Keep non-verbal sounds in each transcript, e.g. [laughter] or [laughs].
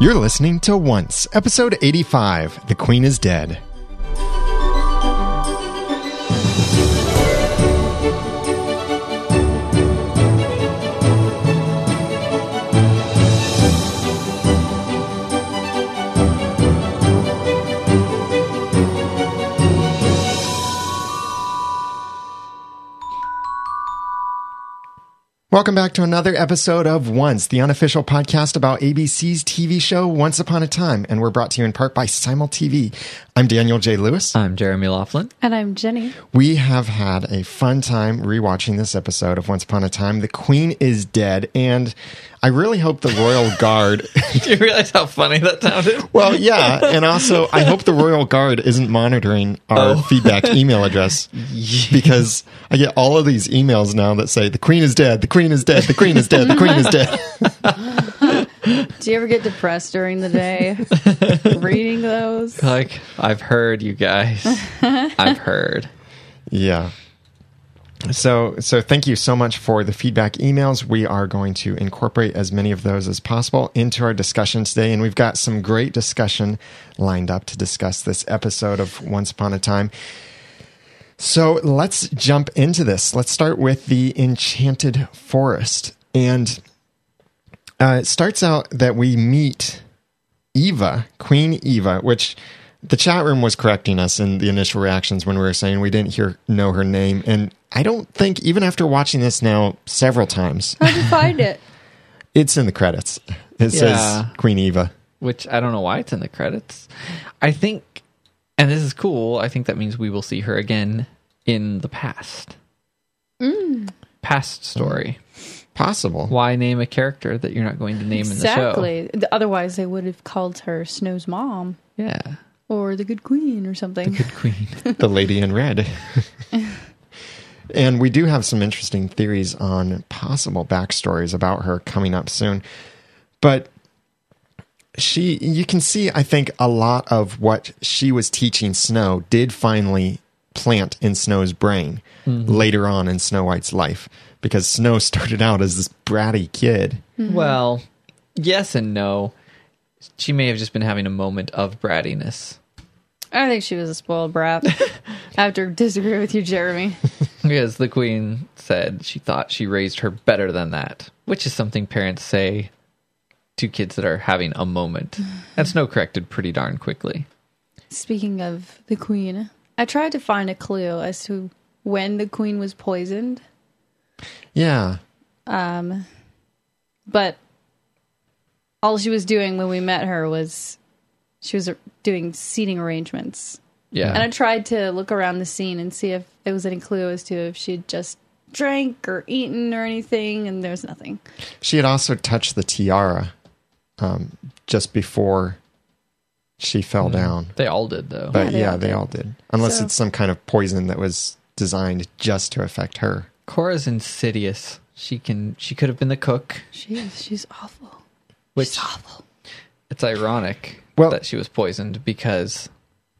You're listening to Once, episode 85 The Queen is Dead. Welcome back to another episode of Once, the unofficial podcast about ABC's TV show Once Upon a Time. And we're brought to you in part by Simul TV. I'm Daniel J. Lewis. I'm Jeremy Laughlin. And I'm Jenny. We have had a fun time rewatching this episode of Once Upon a Time. The Queen is dead. And I really hope the Royal [laughs] Guard. Do you realize how funny that sounded? well, yeah. And also, I hope the Royal Guard isn't monitoring our Oh. feedback email address [laughs] because I get all of these emails now that say, The Queen is dead, the Queen is dead, the Queen is dead, the Queen is dead. [laughs] Do you ever get depressed during the day [laughs] reading those? Like, I've heard you guys. [laughs] I've heard. Yeah. So so thank you so much for the feedback emails. We are going to incorporate as many of those as possible into our discussion today and we've got some great discussion lined up to discuss this episode of Once Upon a Time. So let's jump into this. Let's start with the Enchanted Forest. And uh, it starts out that we meet Eva, Queen Eva, which the chat room was correcting us in the initial reactions when we were saying we didn't hear know her name. And I don't think even after watching this now several times, [laughs] How'd you find it? [laughs] it's in the credits. It Yeah. says Queen Eva. Which I don't know why it's in the credits. I think, and this is cool, I think that means we will see her again in the past. Mm. Past story. Possible. Why name a character that you're not going to name in the show? Exactly. Otherwise, they would have called her Snow's mom Yeah. or the Good Queen or something. The Good queen. [laughs] the lady in red. [laughs] and we do have some interesting theories on possible backstories about her coming up soon. But she, you can see, I think, a lot of what she was teaching Snow did finally plant in Snow's brain mm-hmm. later on in Snow White's life. Because Snow [laughs] started out as this bratty kid. Mm-hmm. Well, yes and no. She may have just been having a moment of brattiness. I think she was a spoiled brat. [laughs] I have to disagree with you, Jeremy. [laughs] Because the queen said she thought she raised her better than that, which is something parents say to kids that are having a moment. And Snow corrected pretty darn quickly. Speaking of the Queen, I tried to find a clue as to when the Queen was poisoned, Yeah. Um, but all she was doing when we met her was she was doing seating arrangements. Yeah. And I tried to look around the scene and see if there was any clue as to if she'd just drank or eaten or anything, and there was nothing. She had also touched the tiara um, just before she fell down. they all did, though. But Yeah, yeah, they they, all all, did. did. Unless So- it's some kind of poison that was designed just to affect her. Cora's insidious. She can. She could have been the cook, She is. She's awful. which She's awful. it's ironic Well- that she was poisoned because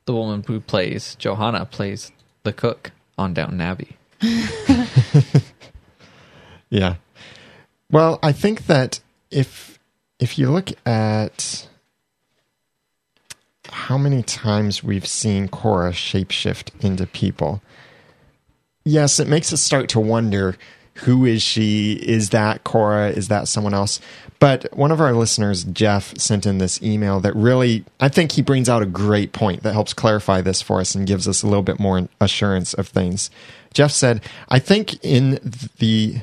the woman who plays Johanna plays the cook on Downton Abbey. [laughs] [laughs] Yeah. Well, I think that if if you look at how many times we've seen Cora shapeshift into people, yes, it makes us start to wonder who is she? Is that Cora? Is that someone else? But one of our listeners, Jeff, sent in this email that really, I think he brings out a great point that helps clarify this for us and gives us a little bit more assurance of things. Jeff said, I think in the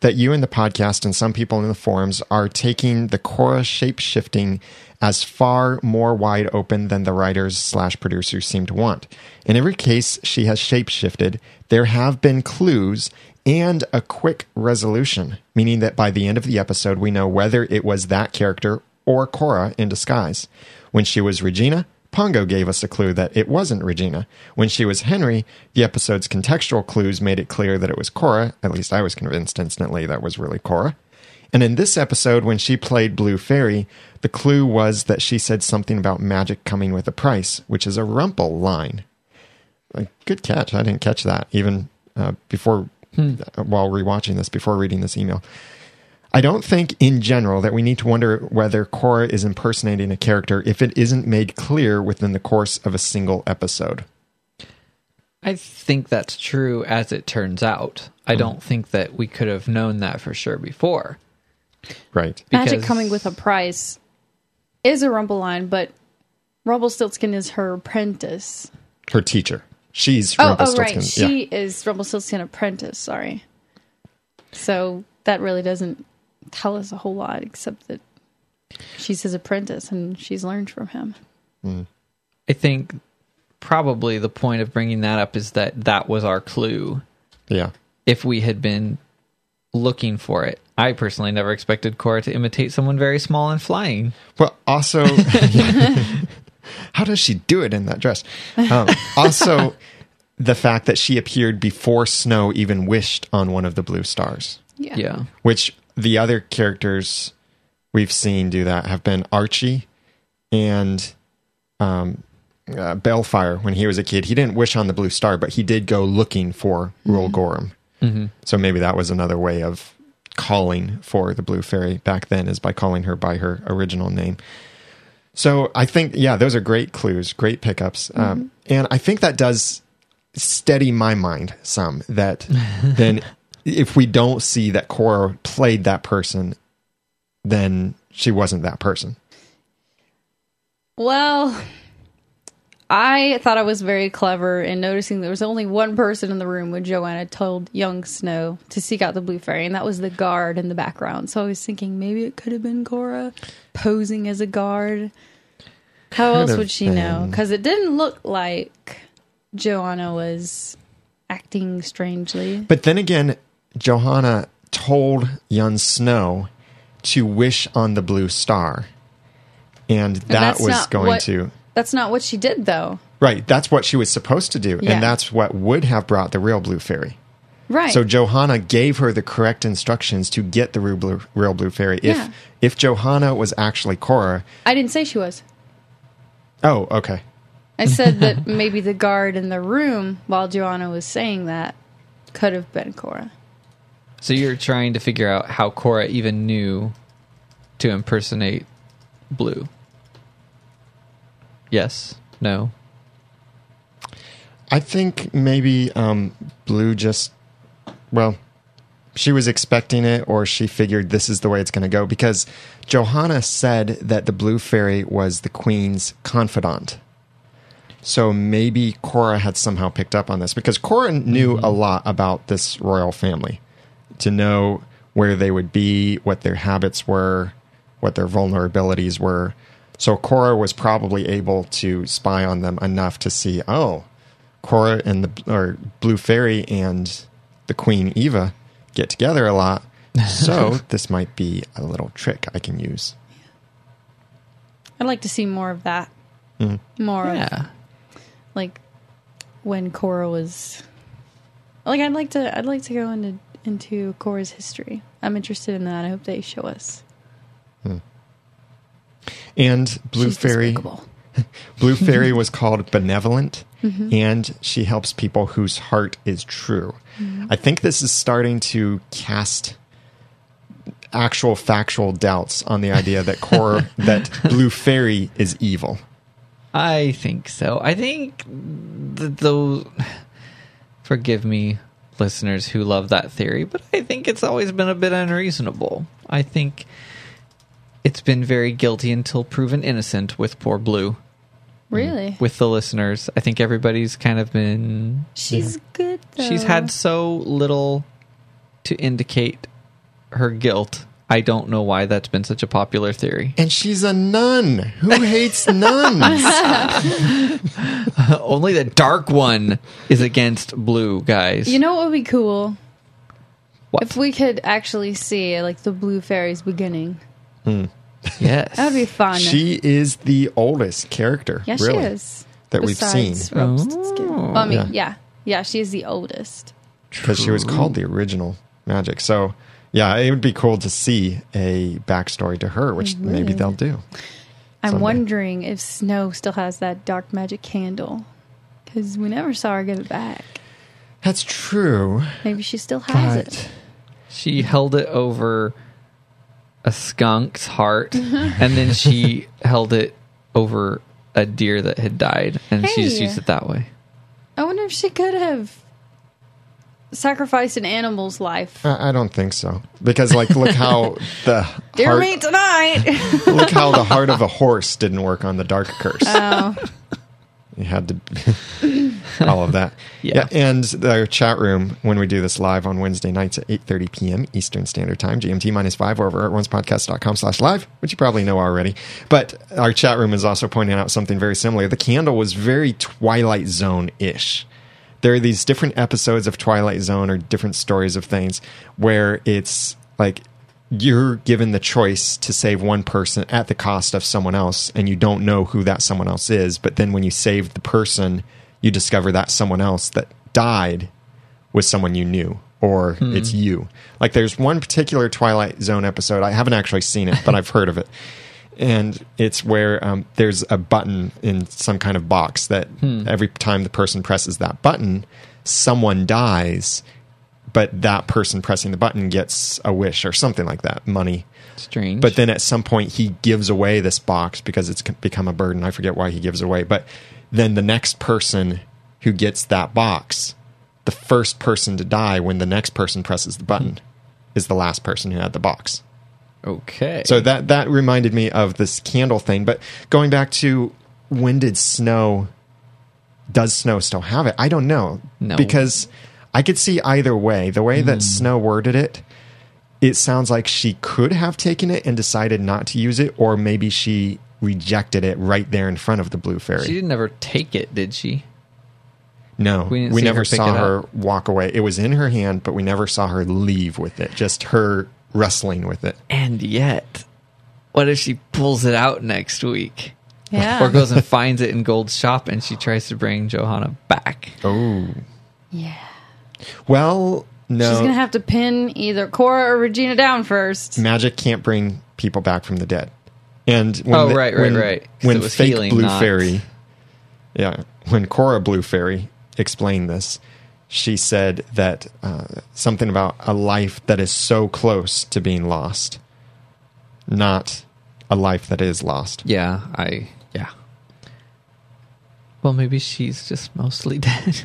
that you in the podcast and some people in the forums are taking the Cora shape shifting as far more wide open than the writers slash producers seem to want. In every case she has shape shifted, there have been clues and a quick resolution, meaning that by the end of the episode we know whether it was that character or Cora in disguise. When she was Regina, Pongo gave us a clue that it wasn't Regina. When she was Henry, the episode's contextual clues made it clear that it was Cora. At least I was convinced instantly that was really Cora. And in this episode, when she played Blue Fairy, the clue was that she said something about magic coming with a price, which is a Rumple line. Like, good catch. I didn't catch that even uh, before, while rewatching this, before reading this email. I don't think in general that we need to wonder whether Cora is impersonating a character if it isn't made clear within the course of a single episode. I think that's true as it turns out. I mm-hmm. don't think that we could have known that for sure before. Right. Magic because- coming with a price is a Rumple line, but Rumpelstiltskin is her apprentice. Her teacher. She's Oh, oh, Rumpelstiltskin. right. She is Rumpelstiltskin apprentice. Sorry. So that really doesn't tell us a whole lot, except that she's his apprentice and she's learned from him. I think probably the point of bringing that up is that that was our clue. yeah. Yeah. If we had been looking for it, I personally never expected Cora to imitate someone very small and flying. Well, also, [laughs] how does she do it in that dress? Um, [laughs] also, the fact that she appeared before Snow even wished on one of the blue stars, Yeah. Yeah. which the other characters we've seen do that have been Archie and um, uh, Baelfire when he was a kid. He didn't wish on the blue star, but he did go looking for Reul Ghorm. So maybe that was another way of calling for the blue fairy back then is by calling her by her original name. So I think, yeah, those are great clues, great pickups. Um, and I think that does steady my mind some that [laughs] then if we don't see that Cora played that person, then she wasn't that person. Well, I thought I was very clever in noticing there was only one person in the room when Johanna told young Snow to seek out the blue fairy, and that was the guard in the background. So I was thinking maybe it could have been Cora posing as a guard. How Could else would she know? Because it didn't look like Johanna was acting strangely. But then again, Johanna told young Snow to wish on the blue star. And that that's was going what- to That's not what she did, though. Right, that's what she was supposed to do, Yeah. and that's what would have brought the real blue fairy. Right. So Johanna gave her the correct instructions to get the real blue, real blue fairy. If Yeah. if Johanna was actually Cora, I didn't say she was. oh, okay, I said that [laughs] maybe the guard in the room while Johanna was saying that could have been Cora. So you're trying to figure out how Cora even knew to impersonate Blue. Yes. No. I think maybe um, Blue just well, she was expecting it, or she figured this is the way it's going to go because Johanna said that the blue fairy was the queen's confidant. So maybe Cora had somehow picked up on this because Cora knew a lot about this royal family to know where they would be, what their habits were, what their vulnerabilities were. So Cora was probably able to spy on them enough to see, oh, Cora and the or Blue Fairy and the Queen Eva get together a lot. So [laughs] this might be a little trick I can use. I'd like to see more of that. Mm-hmm. More of Yeah. like when Cora was like I'd like to I'd like to go into into Cora's history. I'm interested in that. I hope they show us. And Blue She's Fairy despicable. [laughs] Blue Fairy [laughs] was called benevolent, Mm-hmm. and she helps people whose heart is true. I think this is starting to cast actual factual doubts on the idea that Cora [laughs] that Blue Fairy is evil. I think so. I think th- those. Forgive me, listeners who love that theory, but I think it's always been a bit unreasonable. I think it's been very guilty until proven innocent with poor Blue. Really? Mm, with the listeners, I think everybody's kind of been. She's good though. She's had so little to indicate her guilt. I don't know why that's been such a popular theory. And she's a nun. Who hates [laughs] nuns? [laughs] Only the dark one is against Blue, guys. You know what would be cool? What? If we could actually see like the blue fairy's beginning. Hmm. yes. That would be fun. she is the oldest character, yeah, really, she is. that we've seen Besides Rumpelstiltskin. Oh. Well, I mean, Yeah. yeah. yeah. she is the oldest. because she was called the original magic. So, yeah, it would be cool to see a backstory to her, which maybe they'll do. I'm Someday. wondering if Snow still has that dark magic candle. Because we never saw her give it back. That's true, Maybe she still has but it. She held it over a skunk's heart, [laughs] and then she held it over a deer that had died, and she just used it that way. I wonder if she could have sacrificed an animal's life. I, I don't think so because like look how [laughs] the Dear heart, me tonight. [laughs] look how the heart of a horse didn't work on the dark curse. oh, You had to [laughs] all of that. Yeah. yeah. And the chat room when we do this live on Wednesday nights at 8.30 p.m. Eastern Standard Time, GMT minus five over at oncepodcast.com slash live, which you probably know already. But our chat room is also pointing out something very similar. The candle was very Twilight Zone-ish. There are these different episodes of Twilight Zone or different stories of things where it's like you're given the choice to save one person at the cost of someone else and you don't know who that someone else is but then when you save the person you discover that someone else that died was someone you knew or it's hmm. you. Like there's one particular twilight zone episode i haven't actually seen it but [laughs] i've heard of it and it's where um, there's a button in some kind of box that every time the person presses that button someone dies but that person pressing the button gets a wish or something like that money. Strange. but then at some point he gives away this box because it's become a burden. I forget why he gives it away. But then the next person who gets that box the first person to die when the next person presses the button is the last person who had the box okay. so that that reminded me of this candle thing. But going back to when did Snow does Snow still have it? I don't know. No. Because I could see either way. The way that hmm. Snow worded it, it sounds like she could have taken it and decided not to use it, or maybe she rejected it right there in front of the blue fairy. she didn't ever take it, did she? no, we we, never her saw her walk away. It was in her hand, but we never saw her leave with it. Just her wrestling with it. And yet, what if she pulls it out next week? yeah. Or goes and finds it in Gold's shop and she tries to bring Johanna back? Oh, yeah. well, no. She's gonna have to pin either Cora or Regina down first. magic can't bring people back from the dead. And when Oh, the- right, right, when, right. 'Cause When it was fake healing, blue not- fairy, yeah, when Cora Blue Fairy explained this, she said that uh, something about a life that is so close to being lost, not a life that is lost. Yeah, I yeah. Well, maybe she's just mostly [laughs] dead.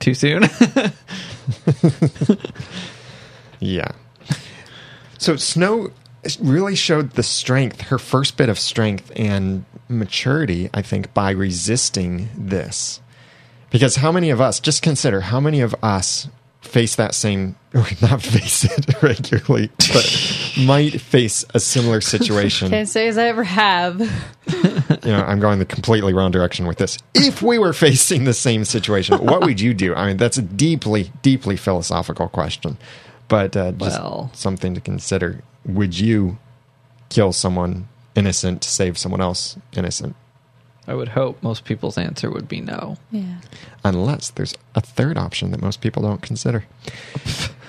Too soon. [laughs] Yeah. So Snow really showed the strength, her first bit of strength and maturity, I think, by resisting this. Because how many of us, just consider how many of us face that same, [laughs] or not face it [laughs] regularly, but [laughs] might face a similar situation. Can't say as I ever have. You know, I'm going the completely wrong direction with this. If we were facing the same situation, what would you do? I mean, that's a deeply, deeply philosophical question, but uh, just Well. something to consider. Would you kill someone innocent to save someone else innocent? I would hope most people's answer would be no. Yeah. Unless there's a third option that most people don't consider.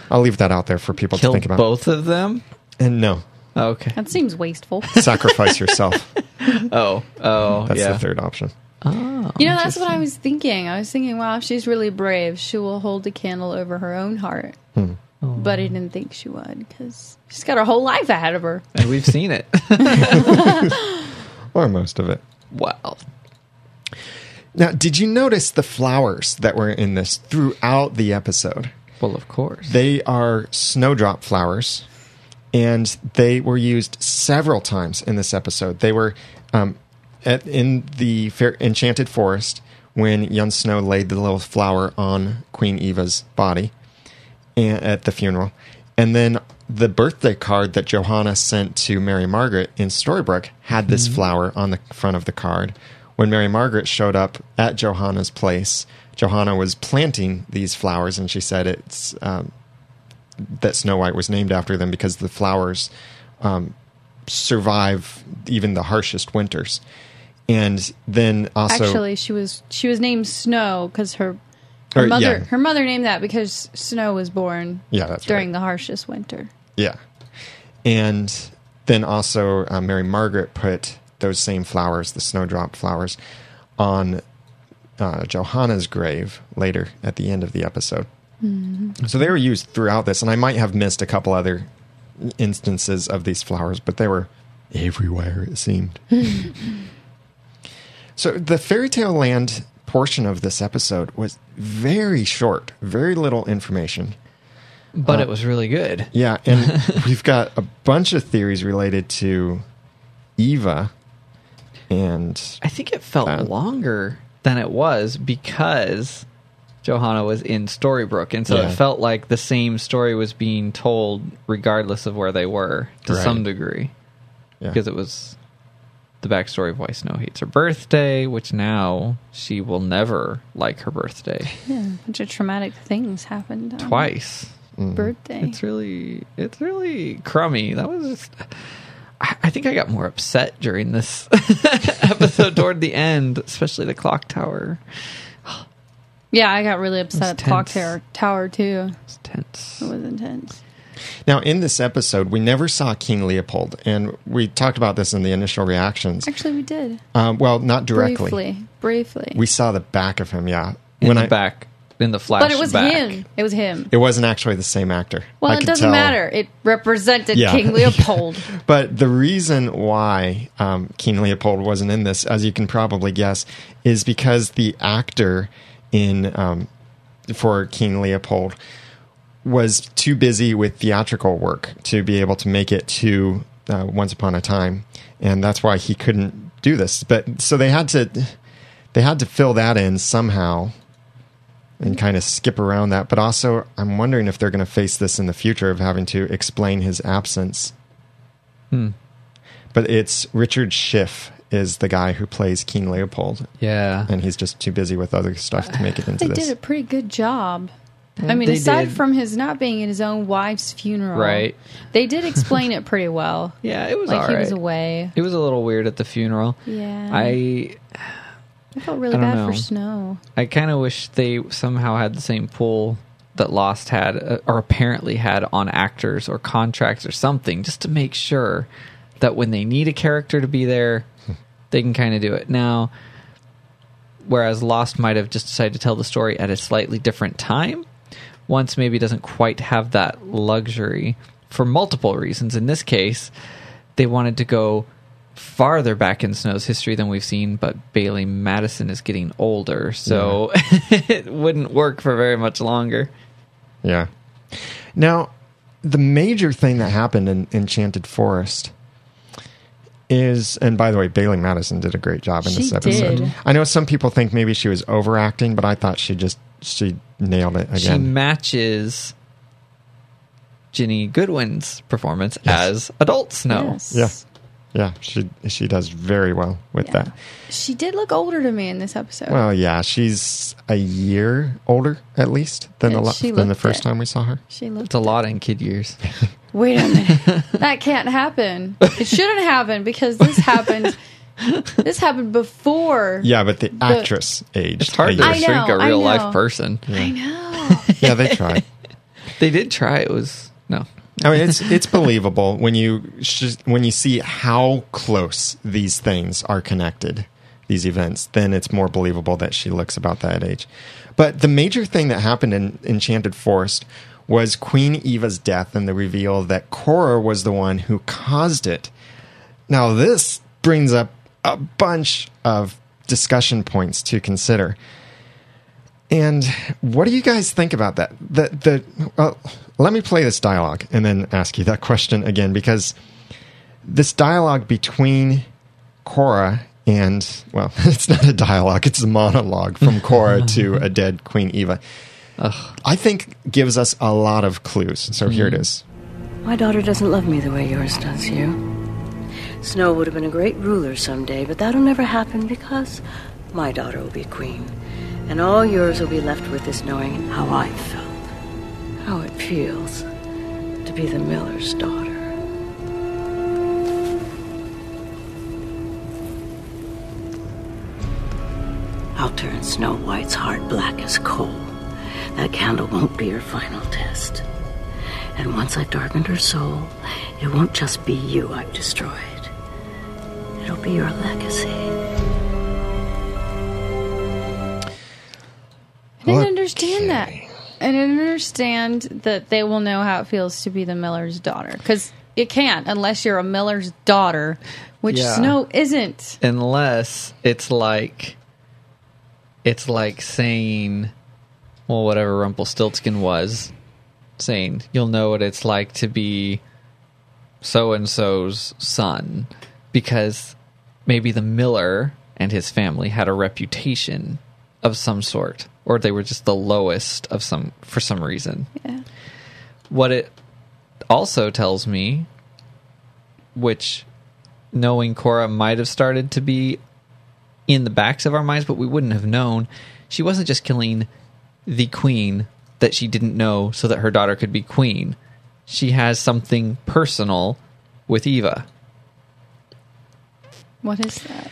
I'll leave that out there for people Kill to think about. both of them? And no, Okay. That seems wasteful. [laughs] sacrifice yourself. [laughs] Oh, oh, That's yeah. the third option. Oh, You know, that's what I was thinking. I was thinking, wow, if she's really brave, she will hold the candle over her own heart. Hmm. But I didn't think she would because she's got her whole life ahead of her. and we've seen it. [laughs] Or most of it. Wow. Now, did you notice the flowers that were in this throughout the episode? Well, of course. They are snowdrop flowers, and they were used several times in this episode. They were um, at, in the fair, enchanted forest when young Snow laid the little flower on Queen Eva's body and, at the funeral. And then the birthday card that Johanna sent to Mary Margaret in Storybrooke had this flower on the front of the card. When Mary Margaret showed up at Johanna's place, Johanna was planting these flowers, and she said it's um, that Snow White was named after them because the flowers um, survive even the harshest winters. And then also, Actually, she was she was named Snow because her her Or, mother yeah. her mother named that because Snow was born yeah, during right. the harshest winter. Yeah. And then also, uh, Mary Margaret put those same flowers, the snowdrop flowers, on uh, Johanna's grave later at the end of the episode. So they were used throughout this, and I might have missed a couple other instances of these flowers, but they were everywhere, it seemed. [laughs] so the fairy tale land portion of this episode was very short, very little information. But Uh, it was really good. Yeah, and [laughs] we've got a bunch of theories related to Eva and I think it felt That- longer than it was because Johanna was in Storybrooke, and so Yeah. it felt like the same story was being told regardless of where they were to Right. some degree, yeah. because it was the backstory of why Snow hates her birthday, which now she will never like her birthday [laughs] Yeah, a bunch of traumatic things happened. on twice. Her Birthday. It's really, it's really crummy. That was just. I I think I got more upset during this [laughs] episode toward the end, especially the clock tower. yeah, I got really upset at the clock tower, tower too. It's tense. It was intense. Now, in this episode, we never saw King Leopold, and we talked about this in the initial reactions. Actually, we did Um, well, not directly. briefly, briefly. We saw the back of him, yeah. In when the I, back, in the flashback. but it was him. It was him. It wasn't actually the same actor. Well, I it doesn't tell. matter. It represented Yeah. King Leopold. [laughs] But the reason why um, King Leopold wasn't in this, as you can probably guess, is because the actor in um, for King Leopold was too busy with theatrical work to be able to make it to uh, Once Upon a Time, and that's why he couldn't do this. But so they had to they had to fill that in somehow and kind of skip around that. But also, I'm wondering if they're going to face this in the future of having to explain his absence. Hmm. But it's Richard Schiff is the guy who plays King Leopold, Yeah. and he's just too busy with other stuff to make it into this. They this. did a pretty good job. I mean, They aside did. from his not being at his own wife's funeral, Right. They did explain it pretty well. [laughs] Yeah, it was Like he alright. was away. It was a little weird at the funeral. Yeah, I I felt really I bad know. for Snow. I kind of wish they somehow had the same pull that Lost had, uh, or apparently had on actors or contracts or something, just to make sure that when they need a character to be there, [laughs] they can kind of do it. Now, whereas Lost might have just decided to tell the story at a slightly different time, once maybe doesn't quite have that luxury for multiple reasons. In this case, they wanted to go farther back in Snow's history than we've seen, but Bailee Madison is getting older, so [laughs] it wouldn't work for very much longer. Yeah. Now, the major thing that happened in Enchanted Forest is, and by the way, Bailee Madison did a great job in this episode. did. I know some people think maybe she was overacting, but I thought she just she nailed it again. She matches Ginny Goodwin's performance Yes. as adult Snow. Yes. yeah, yeah, she she does very well with Yeah. that. She did look older to me in this episode. Well, yeah, she's a year older at least than Yeah, the than the first it. time we saw her. she looked. It's a lot in kid years. [laughs] Wait a minute. that can't happen. It shouldn't happen because this happened. [laughs] this happened before. Yeah, but the actress aged. It's hard a to year. I shrink a I real life person. I know. Yeah, they tried. [laughs] They did try. It was no. I mean, it's it's believable when you sh- when you see how close these things are connected, these events. Then it's more believable that she looks about that age. But the major thing that happened in Enchanted Forest was Queen Eva's death and the reveal that Cora was the one who caused it. Now, this brings up a bunch of discussion points to consider. And what do you guys think about that? The the well, let me play this dialogue and then ask you that question again because this dialogue between Cora and well, [laughs] it's not a dialogue; it's a monologue from Cora [laughs] to a dead Queen Eva. I think gives us a lot of clues. So here it mm-hmm. is. My daughter doesn't love me the way yours does you. Snow would have been a great ruler someday, but that'll never happen because my daughter will be queen. And all yours will be left with is knowing how I felt, how it feels to be the miller's daughter. I'll turn Snow White's heart black as coal. That candle won't be her final test. And once I've darkened her soul, it won't just be you I've destroyed. It'll be your legacy. Understand that. And I understand that they will know how it feels to be the miller's daughter because you can't unless you're a miller's daughter, which Yeah. Snow isn't. unless it's like it's like saying well whatever rumpelstiltskin was saying you'll know what it's like to be so and so's son because maybe the miller and his family had a reputation of some sort or they were just the lowest of some for some reason Yeah. what it also tells me which knowing Cora might have started to be in the backs of our minds, but we wouldn't have known. She wasn't just killing the queen that she didn't know so that her daughter could be queen. She has something personal with Eva. What is that?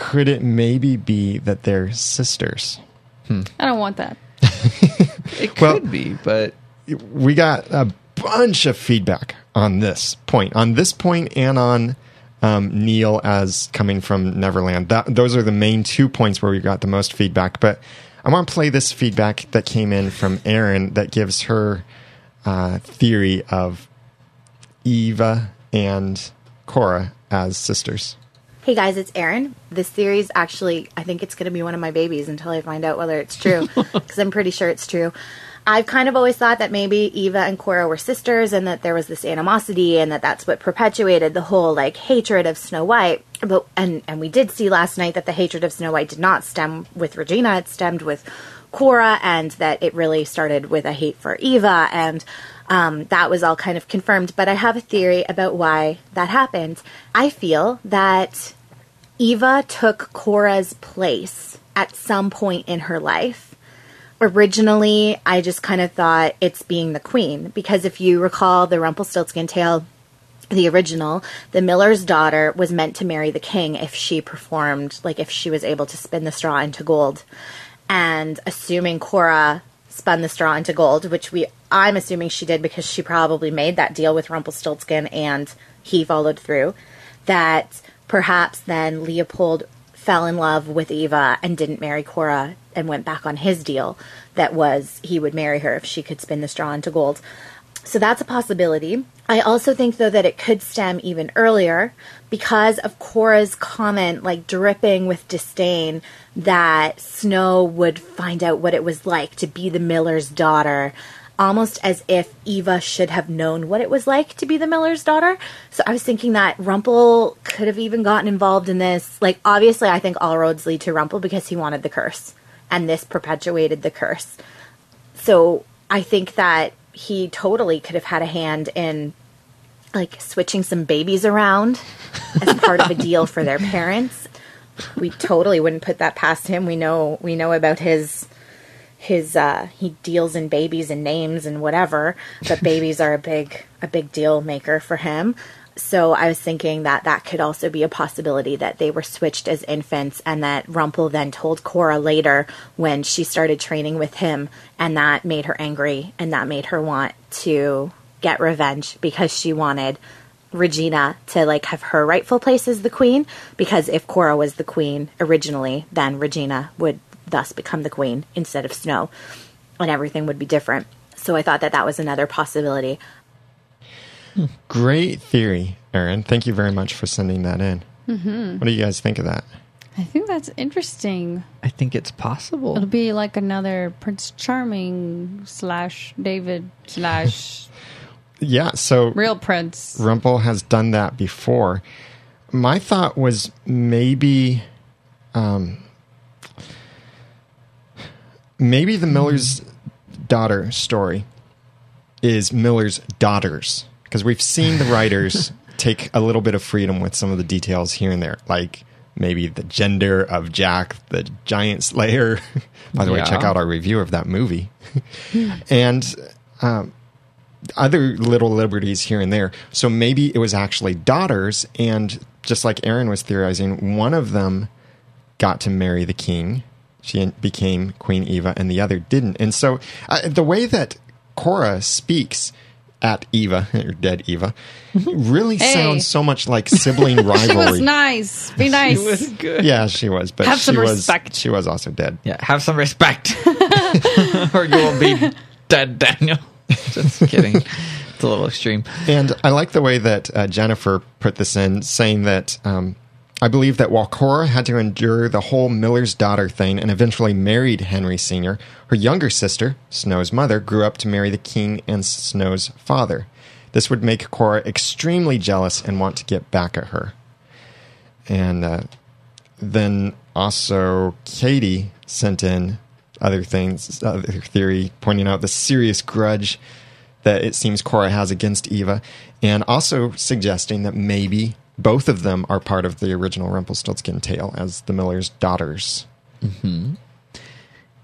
Could it maybe be that they're sisters? I don't want that. [laughs] It could Well- be, but we got a bunch of feedback on this point, on this point, and on um, Neal as coming from Neverland. That those are the main two points where we got the most feedback. But I want to play this feedback that came in from Erin that gives her uh, theory of Eva and Cora as sisters. Hey guys, it's Erin. This series actually, I think it's going to be one of my babies until I find out whether it's true, [laughs] because I'm pretty sure it's true. I've kind of always thought that maybe Eva and Cora were sisters and that there was this animosity and that that's what perpetuated the whole like hatred of Snow White. But and and we did see last night that the hatred of Snow White did not stem with Regina, it stemmed with Cora and that it really started with a hate for Eva and um, that was all kind of confirmed. But I have a theory about why that happened. I feel that Eva took Cora's place at some point in her life. Originally, I just kind of thought it's being the queen because if you recall the Rumpelstiltskin tale, the original, the miller's daughter was meant to marry the king if she performed, like if she was able to spin the straw into gold. And assuming Cora spun the straw into gold, which we I'm assuming she did because she probably made that deal with Rumpelstiltskin and he followed through, that perhaps then Leopold fell in love with Eva and didn't marry Cora and went back on his deal that was he would marry her if she could spin the straw into gold. So that's a possibility. I also think, though, that it could stem even earlier because of Cora's comment, like dripping with disdain, that Snow would find out what it was like to be the miller's daughter, almost as if Eva should have known what it was like to be the miller's daughter. So I was thinking that Rumple could have even gotten involved in this. Like, obviously, I think all roads lead to Rumple because he wanted the curse, and this perpetuated the curse. So I think that he totally could have had a hand in like switching some babies around as part of a deal for their parents. We totally wouldn't put that past him. We know we know about his his uh he deals in babies and names and whatever, but [laughs] babies are a big a big deal maker for him. So I was thinking that that could also be a possibility that they were switched as infants and that Rumple then told Cora later when she started training with him and that made her angry and that made her want to get revenge because she wanted Regina to like have her rightful place as the queen because if Cora was the queen originally then Regina would thus become the queen instead of Snow and everything would be different. So I thought that that was another possibility. Great theory, Erin. Thank you very much for sending that in. Mm-hmm. What do you guys think of that? I think that's interesting. I think it's possible. It'll be like another Prince Charming slash David slash [laughs] Yeah, so real prince. Rumple has done that before. My thought was maybe, um, maybe the Miller's daughter story is Miller's daughters because we've seen the writers [laughs] take a little bit of freedom with some of the details here and there, like maybe the gender of Jack, the giant slayer. [laughs] By the way, check out our review of that movie. [laughs] and um, other little liberties here and there. So maybe it was actually daughters, and just like Erin was theorizing, one of them got to marry the king. She became Queen Eva, and the other didn't. And so uh, the way that Cora speaks at Eva, [laughs] or dead Eva, really Hey. sounds so much like [laughs] sibling rivalry. She was nice. Be nice. She was good. Yeah, she was, but Have she some was respect. she was also dead. Yeah, have some respect. [laughs] or you will be dead, Daniel. Just kidding. It's a little extreme. And I like the way that uh, Jennifer put this in, saying that um, I believe that while Cora had to endure the whole Miller's daughter thing and eventually married Henry Sr., her younger sister, Snow's mother, grew up to marry the king and Snow's father. This would make Cora extremely jealous and want to get back at her. And uh, then also Katie sent in other things, other theory, pointing out the serious grudge that it seems Cora has against Eva, and also suggesting that maybe both of them are part of the original Rumpelstiltskin tale as the Miller's daughters. Mm-hmm.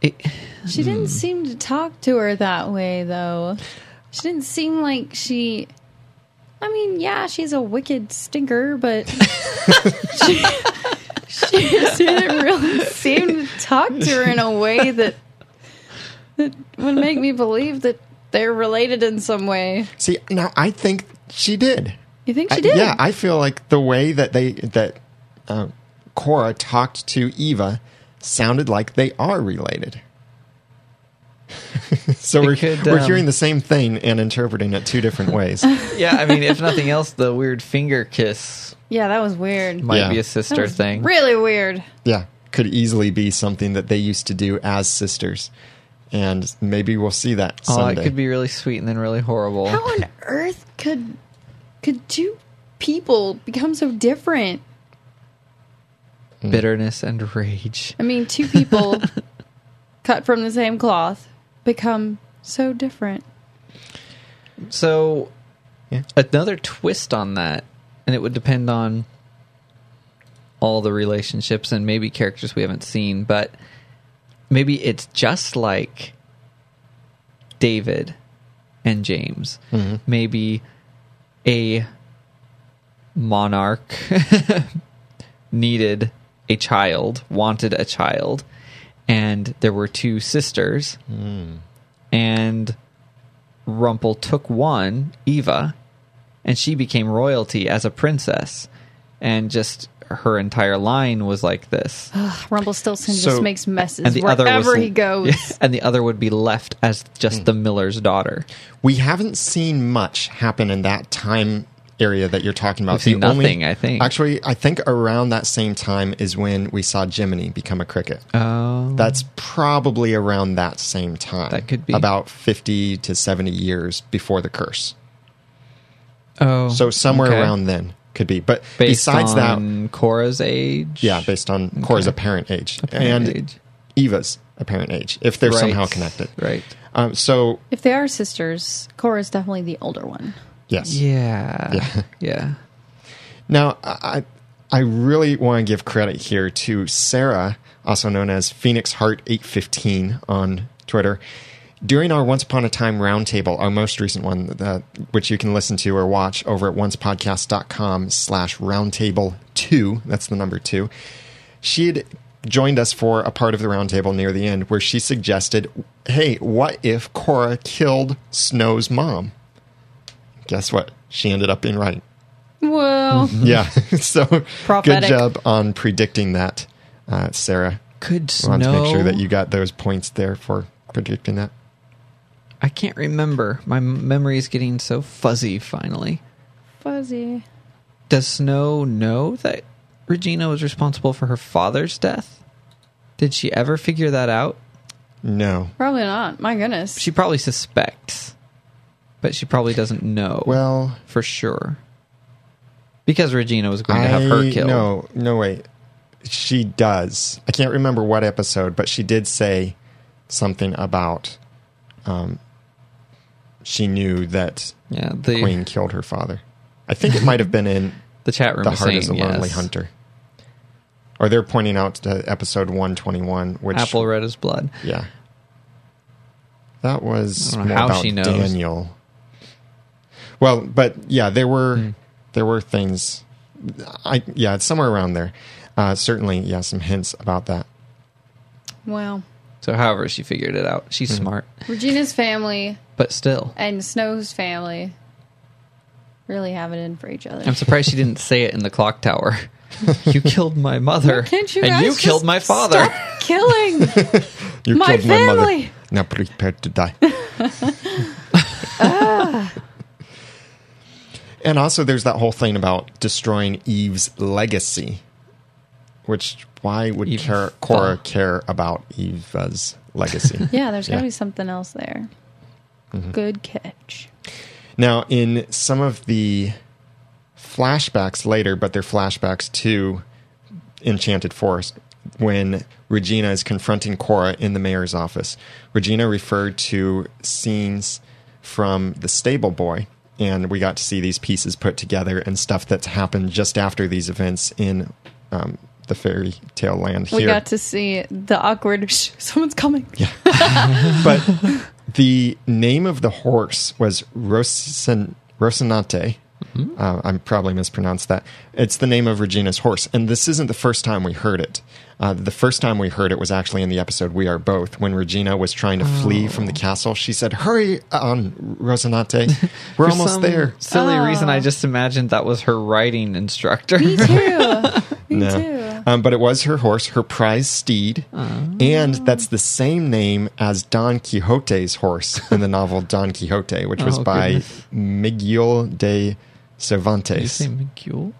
It, She didn't hmm. seem to talk to her that way, though. She didn't seem like she. I mean, yeah, she's a wicked stinker, but [laughs] she, she didn't really seem to talk to her in a way that that would make me believe that they're related in some way. See, now I think she did. You think she I- did? yeah, I feel like the way that they that uh, Cora talked to Eva sounded like they are related. [laughs] so we're could, we're um, hearing the same thing and interpreting it two different ways. [laughs] yeah, I mean, if nothing else, the weird finger kiss yeah, that was weird. might Yeah. be a That sister was thing. Really weird. yeah, could easily be something that they used to do as sisters, and maybe we'll see that Oh, someday. it could be really sweet and then really horrible. How on earth could could two people become so different? Mm. Bitterness and rage. I mean, two people [laughs] cut from the same cloth become so different. So, Yeah. another twist on that, and it would depend on all the relationships and maybe characters we haven't seen, but maybe it's just like David and James. Mm-hmm. Maybe a monarch [laughs] needed a child, wanted a child, and there were two sisters, hmm. and Rumpel took one, Eva, and she became royalty as a princess, and just her entire line was like this. [sighs] Rumpelstiltskin So- just makes messes And the wherever other was he [laughs] goes. [laughs] and the other would be left as just hmm. the miller's daughter. we haven't seen much happen in that time area that you're talking about. We've seen The only- nothing, I think. Actually, I think around that same time is when we saw Jiminy become a cricket. Oh, That's probably around that same time. That could be. about fifty to seventy years before the curse. oh, So somewhere okay. around then could be. But Based besides that, Cora's age, yeah, based on Cora's apparent age Apparent and age. Eva's apparent age, if they're Right. somehow connected. right? Um, so If they are sisters, Cora's definitely the older one. yes, Yeah, Yeah. [laughs] yeah. Now, I I really want to give credit here to Sarah, also known as Phoenix Heart eight fifteen on Twitter. During our Once Upon a Time roundtable, our most recent one, that, which you can listen to or watch over at oncepodcast.com slash roundtable two, that's the number two, she had joined us for a part of the roundtable near the end where she suggested, hey, what if Cora killed Snow's mom? Guess what? She ended up being right. Well, [laughs] Yeah. [laughs] so Prophetic. good job on predicting that, uh, Sarah. Could I Snow? wanted to make sure that you got those points there for predicting that. I can't remember. My memory is getting so fuzzy. Finally, fuzzy. does Snow know that Regina was responsible for her father's death? Did she ever figure that out? No. Probably not. My goodness. She probably suspects, but she probably doesn't know. Well, for sure, because Regina was going to have her killed. No, no, wait. She does. I can't remember what episode, but she did say something about um, she knew that Yeah, the Queen killed her father. I think it might have been in [laughs] the chat room The Heart saying is a Lonely yes. Hunter. Or they're pointing out to episode 121, which. Apple red as blood. Yeah. That was I don't know more how about she knows. Daniel. Well, but yeah, there were Hmm. there were things. I yeah, it's somewhere around there. Uh, certainly, yeah, some hints about that. well, So, however, she figured it out. She's Mm-hmm. smart, Regina's family but still, and Snow's family really have it in for each other. I'm surprised she didn't say it in the clock tower. [laughs] you killed my mother, Can't you and guys you killed my father. Stop killing [laughs] You my killed my mother. family. now prepare to die. [laughs] and also, there's that whole thing about destroying Eve's legacy. Which why would Eve- Cora, Cora care about Eva's legacy? [laughs] Yeah, there's got to Yeah. be something else there. Mm-hmm. Good catch. Now, in some of the flashbacks later, but they're flashbacks to Enchanted Forest, when Regina is confronting Cora in the mayor's office, Regina referred to scenes from The Stable Boy, and we got to see these pieces put together and stuff that's happened just after these events in um, the fairy tale land We got to see the awkward. Shh, [laughs] someone's coming. Yeah. [laughs] but the name of the horse was Rosin, Rocinante. Uh, I'm probably mispronounced that. It's the name of Regina's horse, and this isn't the first time we heard it. Uh, the first time we heard it was actually in the episode "We Are Both" when Regina was trying to flee from the castle. She said, "Hurry on, Rocinante, [laughs] we're almost there." Silly reason, Oh. I just imagined that was her writing instructor. Me too. Me No. too. Um, but it was her horse, her prize steed, and that's the same name as Don Quixote's horse in the novel Don Quixote, which was Oh, by goodness. Miguel de Did you Cervantes. say McGill?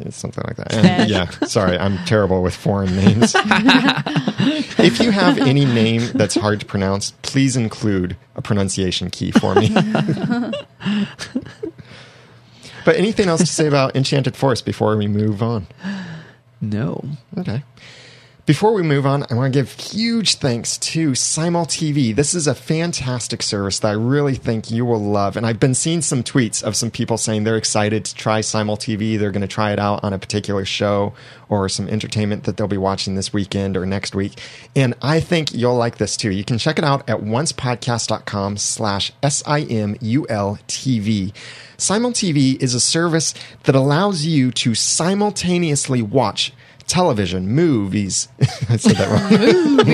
It's something like that. And, yeah, sorry, I'm terrible with foreign names. [laughs] if you have any name that's hard to pronounce, please include a pronunciation key for me. [laughs] but anything else to say about Enchanted Forest before we move on? No. Okay. Before we move on, I want to give huge thanks to Simul TV. This is a fantastic service that I really think you will love. And I've been seeing some tweets of some people saying they're excited to try Simul TV. They're going to try it out on a particular show or some entertainment that they'll be watching this weekend or next week. And I think you'll like this too. You can check it out at oncepodcast.com slash S-I-M-U-L TV. Simul TV is a service that allows you to simultaneously watch television, movies. [laughs] I said that wrong.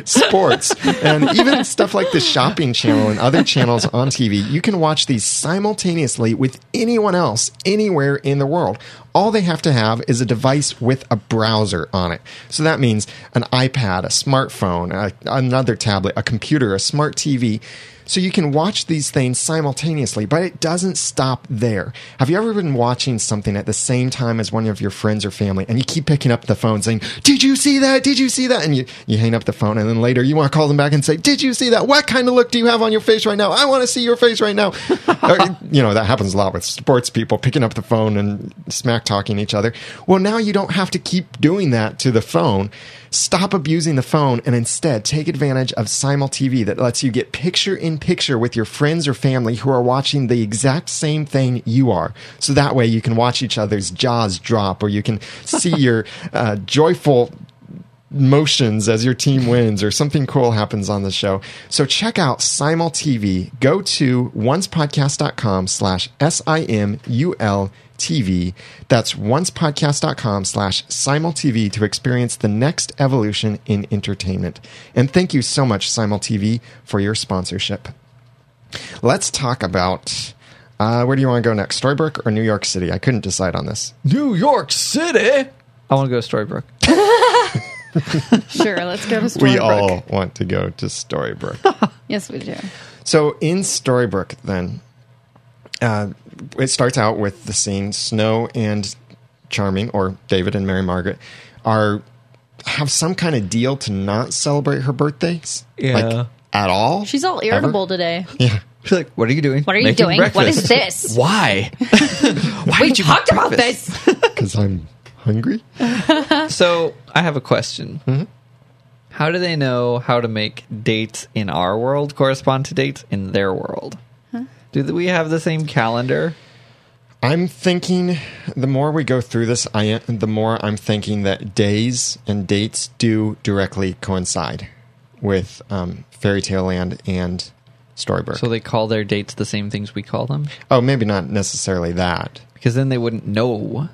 Movies. [laughs] Sports, and even stuff like the shopping channel and other channels on TV. You can watch these simultaneously with anyone else anywhere in the world. All they have to have is a device with a browser on it. So that means an iPad, a smartphone, a, another tablet, a computer, a smart TV. So you can watch these things simultaneously, but it doesn't stop there. Have you ever been watching something at the same time as one of your friends or family and you keep picking up the phone saying, Did you see that? Did you see that? And you, you hang up the phone and then later you want to call them back and say, Did you see that? What kind of look do you have on your face right now? I want to see your face right now. [laughs] Or, you know, that happens a lot with sports people picking up the phone and smack talking each other. Well, now you don't have to keep doing that to the phone. Stop abusing the phone and instead take advantage of Simul TV that lets you get picture in picture with your friends or family who are watching the exact same thing you are. So that way you can watch each other's jaws drop or you can see [laughs] your uh, joyful motions as your team wins or something cool happens on the show. So check out Simul TV. Go to oncepodcast.com slash S-I-M-U-L TV. That's oncepodcast.com slash Simul TV to experience the next evolution in entertainment. And thank you so much, Simul TV, for your sponsorship. Let's talk about uh, where do you want to go next? Storybrooke or New York City? I couldn't decide on this. New York City. I want to go to Storybrooke. [laughs] sure, let's go to Storybrooke. We all want to go to Storybrooke. [laughs] Yes, we do. So in Storybrooke, then, uh, it starts out with the scene Snow and Charming, or David and Mary Margaret, are have some kind of deal to not celebrate her birthdays, Yeah. like at all. She's all irritable today. [laughs] yeah. She's like, "What are you doing? What are you Making doing? breakfast." What is this? [laughs] Why? [laughs] Why We did you talked about breakfast? this. because I'm hungry. So I have a question. Mm-hmm. How do they know how to make dates in our world correspond to dates in their world? Do we have the same calendar? I'm thinking the more we go through this, I the more I'm thinking that days and dates do directly coincide with um, Fairy Tale Land and Storybrooke. So they call their dates the same things we call them? oh, maybe not necessarily that. Because then they wouldn't know.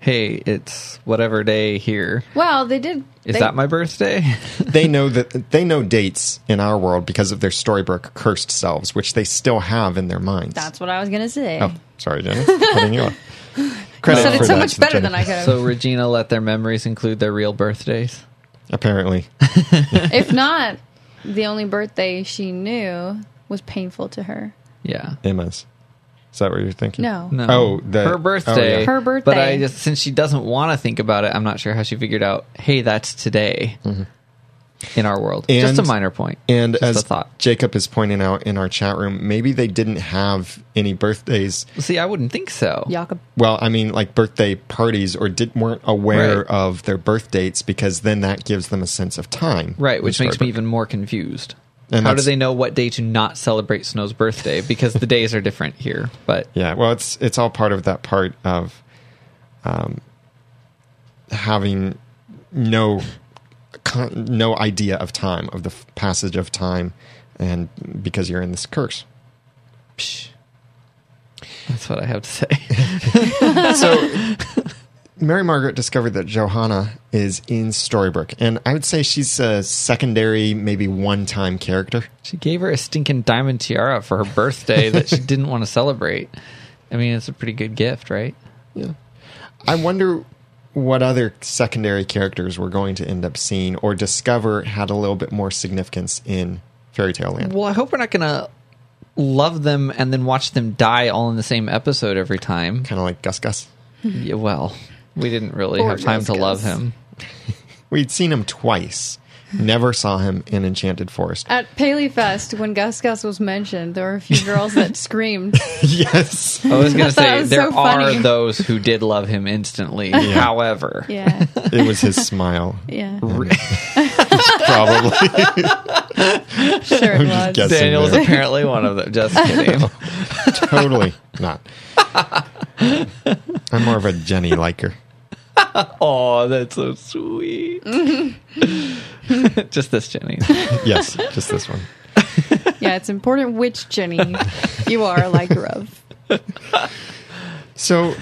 Hey, it's whatever day here. Well, they did. Is they, that my birthday? [laughs] they know that they know dates in our world because of their Storybrooke cursed selves, which they still have in their minds. That's what I was gonna say. oh, sorry, Jenny, cutting you off. [laughs] you Credit said for it so much better Jenny. than I could have. so Regina let their memories include their real birthdays. Apparently, [laughs] if not, the only birthday she knew was painful to her. Yeah. Emma's. Is that what you're thinking? No. No. Oh, the- her birthday. oh, yeah. Her But. I just since she doesn't want to think about it, I'm not sure how she figured out. Hey, that's today in our world. just a Mm-hmm. Minor point. And Just as a thought. Jacob is pointing out in our chat room, maybe they didn't have any birthdays. See, I wouldn't think so. Jakob. Well, I mean, like birthday parties, or did weren't aware Right. of their birth dates because then that gives them a sense of time. Right, which makes me even more confused. And How do they know what day to not celebrate Snow's birthday? Because the days are different here. But [laughs] Yeah, well, it's it's all part of that part of um, having no con- no idea of time of the f- passage of time, and because you're in this curse. psh, that's what I have to say. [laughs] So, [laughs] Mary Margaret discovered that Johanna is in Storybrooke, and I would say she's a secondary, maybe one-time character. she gave her a stinking diamond tiara for her birthday that she [laughs] didn't want to celebrate. I mean, it's a pretty good gift, right? Yeah. I wonder what other secondary characters we're going to end up seeing or discover had a little bit more significance in Fairy Tale Land. Well, I hope we're not going to love them and then watch them die all in the same episode every time. Kind of like Gus Gus. Yeah, well, we didn't really Poor have time to love Gus. him. [laughs] We'd seen him twice. Never saw him in Enchanted Forest. At Paley Fest, when Gus Gus was mentioned, there were a few girls that [laughs] screamed. yes. I was going [laughs] to say was there so are funny. those who did love him instantly. However, Yeah, It was his smile. yeah, Probably. sure it was. guessing. Daniel was there. apparently one of them. Just kidding. totally not. I'm more of a Jenny liker. [laughs] oh, that's so sweet. [laughs] Just this, Jenny. [laughs] Yes, just this one. Yeah, it's important which Jenny you are a liker of. So,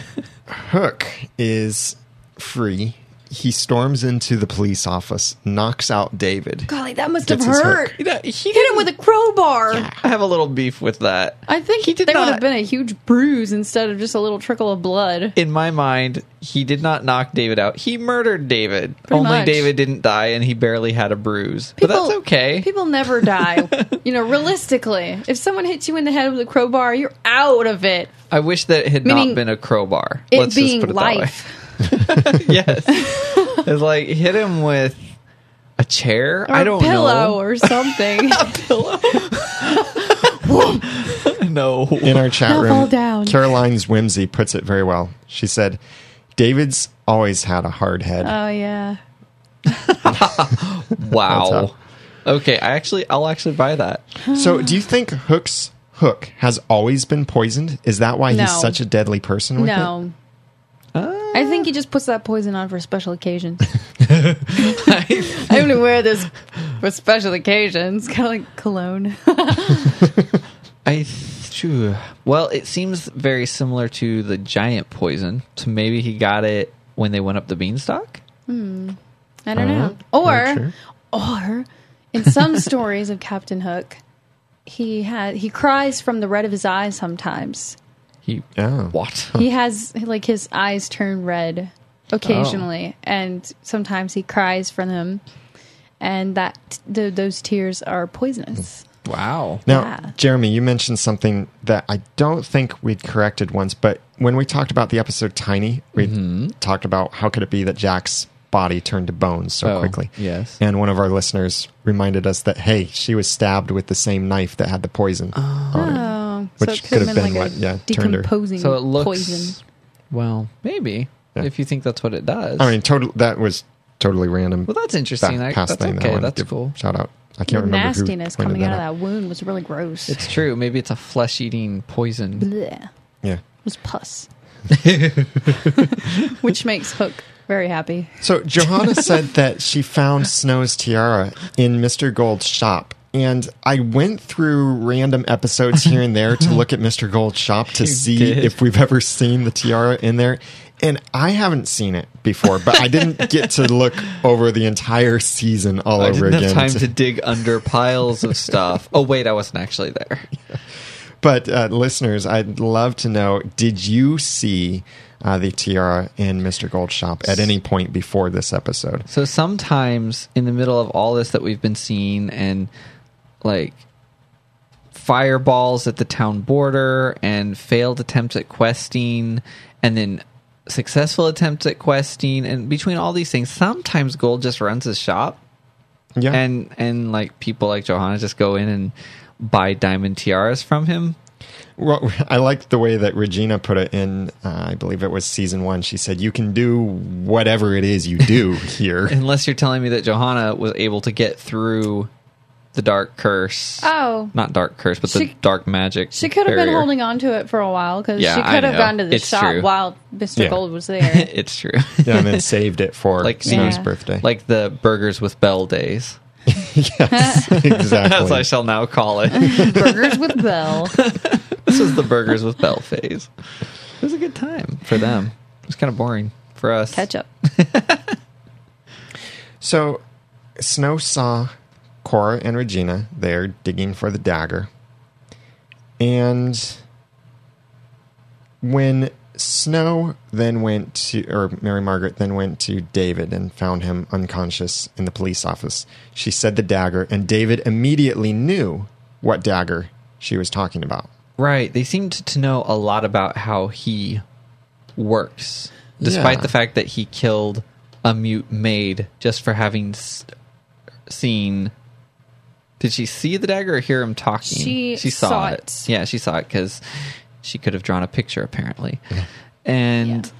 Hook is free. He storms into the police office, knocks out David. Golly, that must have Gets hurt. You know, he Hit him with a crowbar. I have a little beef with that. I think He did there would have been a huge bruise instead of just a little trickle of blood. In my mind, he did not knock David out. He murdered David. Pretty Only much. David didn't die, and he barely had a bruise. but that's okay. People never die. [laughs] you know, realistically, if someone hits you in the head with a crowbar, you're out of it. I wish that it had Meaning not been a crowbar. It Let's being just put it life. that way. [laughs] yes, it's like hit him with a chair. Or I a don't know. a pillow know. or something. [laughs] A pillow. [laughs] no. In our chat They'll room, fall down. Caroline's whimsy puts it very well. She said, David's always had a hard head. oh yeah. Wow. Okay, I actually, I'll actually buy that. so, do you think Hook's hook has always been poisoned? Is that why No. he's such a deadly person with it? No. I think he just puts that poison on for special occasions. [laughs] [laughs] I only wear this for special occasions, kind of like cologne. [laughs] I true. Well, it seems very similar to the giant poison. So maybe he got it when they went up the beanstalk. I don't Uh, know. not Or, sure. or in some stories of Captain Hook, he had he cries from the red of his eyes sometimes. He Oh. what? He has like his eyes turn red occasionally, and sometimes he cries from them, and that th- those tears are poisonous. Wow. Now, Yeah. Jeremy, you mentioned something that I don't think we'd corrected once, but when we talked about the episode Tiny, we Mm-hmm. talked about how could it be that Jack's body turned to bones so Oh, quickly. yes. And one of our listeners reminded us that, hey, she was stabbed with the same knife that had the poison on it. Which so it could could have have been, been like what, a yeah, decomposing So it looks poison. well, maybe Yeah. if you think that's what it does. I mean, total, that was totally random. well, that's interesting. That past that's thing okay. wanted That's cool. Shout out. I can't remember who nastiness pointed coming out of that wound was really gross. It's true. Maybe it's a flesh-eating poison. Blech. It Yeah. was pus, [laughs] [laughs] which makes Hook very happy. So Johanna said that she found Snow's tiara in Mr. Gold's shop. And I went through random episodes here and there to [laughs] look at Mr. Gold's shop to You see did. if we've ever seen the tiara in there. And I haven't seen it before, but I didn't get to [laughs] look over the entire season all I over didn't again. have time to dig under piles of stuff. [laughs] Oh wait, I wasn't actually there. but uh, listeners, I'd love to know: Did you see uh, the tiara in Mister Gold's shop at any point before this episode? So sometimes in the middle of all this that we've been seeing and like fireballs at the town border and failed attempts at questing and then successful attempts at questing and between all these things sometimes gold just runs his shop Yeah, and and like people like johanna just go in and buy diamond tiaras from him Well, [laughs] I liked the way that Regina put it in. Uh, I believe it was season one. She said, "You can do whatever it is you do [laughs] here." unless you're telling me that johanna was able to get through the dark curse Oh, not dark curse but the dark magic she could have been barrier. holding on to it for a while because Yeah, she I could have know. gone to the It's shop true. while Mr. Yeah. Gold was there. [laughs] it's true yeah, and then [laughs] saved it for Like- Snow's Yeah. birthday. like the burgers with Belle days [laughs] yes, as exactly. I shall now call it. Burgers with Belle. this was the burgers with Belle phase. It was a good time for them. It was kind of boring for us. Ketchup. So, Snow saw Cora and Regina there digging for the dagger. And when Snow then went to, or Mary Margaret then went to David and found him unconscious in the police office, she said the dagger, and David immediately knew what dagger she was talking about. Right. They seemed to know a lot about how he works, despite Yeah. the fact that he killed a mute maid just for having s- seen. Did she see the dagger or hear him talking? She saw, saw it. it. Yeah, she saw it because she could have drawn a picture apparently, and.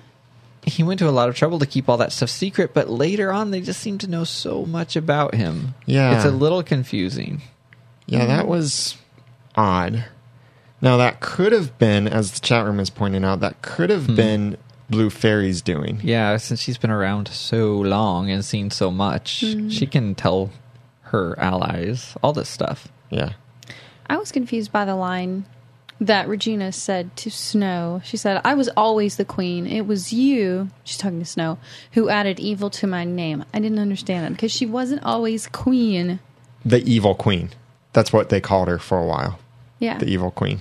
He went to a lot of trouble to keep all that stuff secret, but later on, they just seem to know so much about him. Yeah. It's a little confusing. Yeah, that was odd. Now, that could have been, as the chat room is pointing out, that could have been Blue Fairy's doing. Yeah, since she's been around so long and seen so much, Mm-hmm. she can tell her allies all this stuff. Yeah. I was confused by the line that Regina said to Snow. She said, I was always the queen. It was you, she's talking to Snow, who added evil to my name. I didn't understand it because she wasn't always queen. The Evil Queen. That's what they called her for a while. Yeah. The Evil Queen.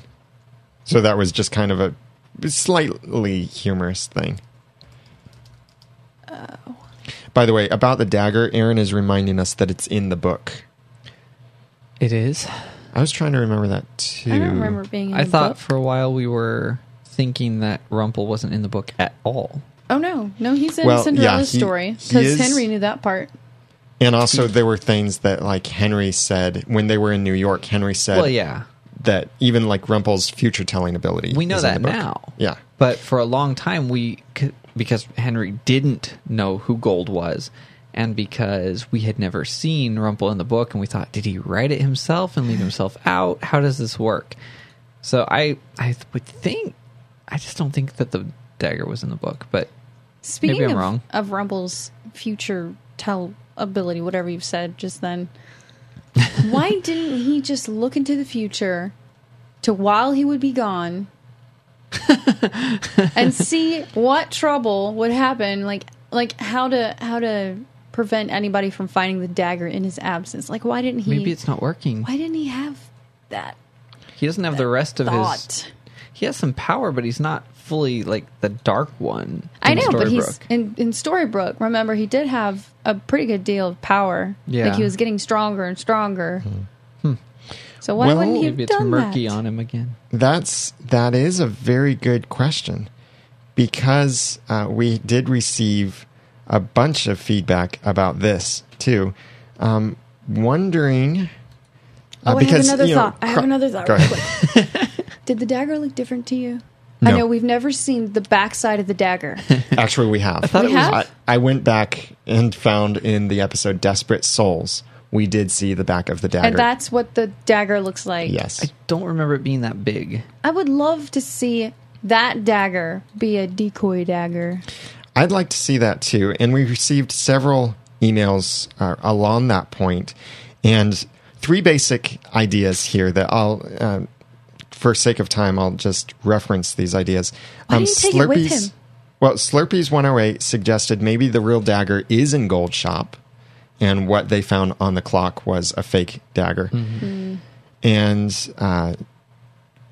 So that was just kind of a slightly humorous thing. Oh, By the way, about the dagger, Erin is reminding us that it's in the book. It is. I was trying to remember that too. I don't remember being in I the thought book. for a while we were thinking that Rumple wasn't in the book at all. Oh, no. No, he's in Well, Cinderella's yeah, he- story because is- Henry knew that part. And also, there were things that, like Henry said when they were in New York. Henry said Well, yeah. that even like Rumple's future telling ability. We know that now. Yeah, But for a long time, we could, because Henry didn't know who Gold was, and because we had never seen Rumple in the book, and we thought, did he write it himself and leave himself [sighs] out? How does this work? So I, I would think, I just don't think that the dagger was in the book. But Speaking Maybe I'm of, wrong. of Rumple's future tell ability, whatever you've said just then, [laughs] why didn't he just look into the future to while he would be gone [laughs] and see what trouble would happen, like like how to how to prevent anybody from finding the dagger in his absence? Like why didn't he? maybe it's not working. why didn't he have that He doesn't have the rest of his. He has some power, but he's not fully like the dark one. I in know, but he's in, in Storybrooke. Remember, he did have a pretty good deal of power. Yeah. like he was getting stronger and stronger. Hmm. So why Well, wouldn't he have maybe it's done murky that? on him again. that's that is a very good question because uh, we did receive a bunch of feedback about this too. Um, wondering. uh, Oh, I have another you know, thought. I have another thought. Go Real quick. Did the dagger look different to you? I know we've never seen the backside of the dagger. [laughs] Actually, we have. thought We have? I, I went back and found in the episode "Desperate Souls" we did see the back of the dagger. and that's what the dagger looks like. yes. I don't remember it being that big. I would love to see that dagger be a decoy dagger. I'd like to see that too. And we received several emails uh, along that point, and three basic ideas here that I'll, uh, for sake of time, I'll just reference these ideas. Why didn't you take it with him? Well, Slurpees 108 suggested maybe the real dagger is in Gold Shop, and what they found on the clock was a fake dagger. Mm-hmm. And uh,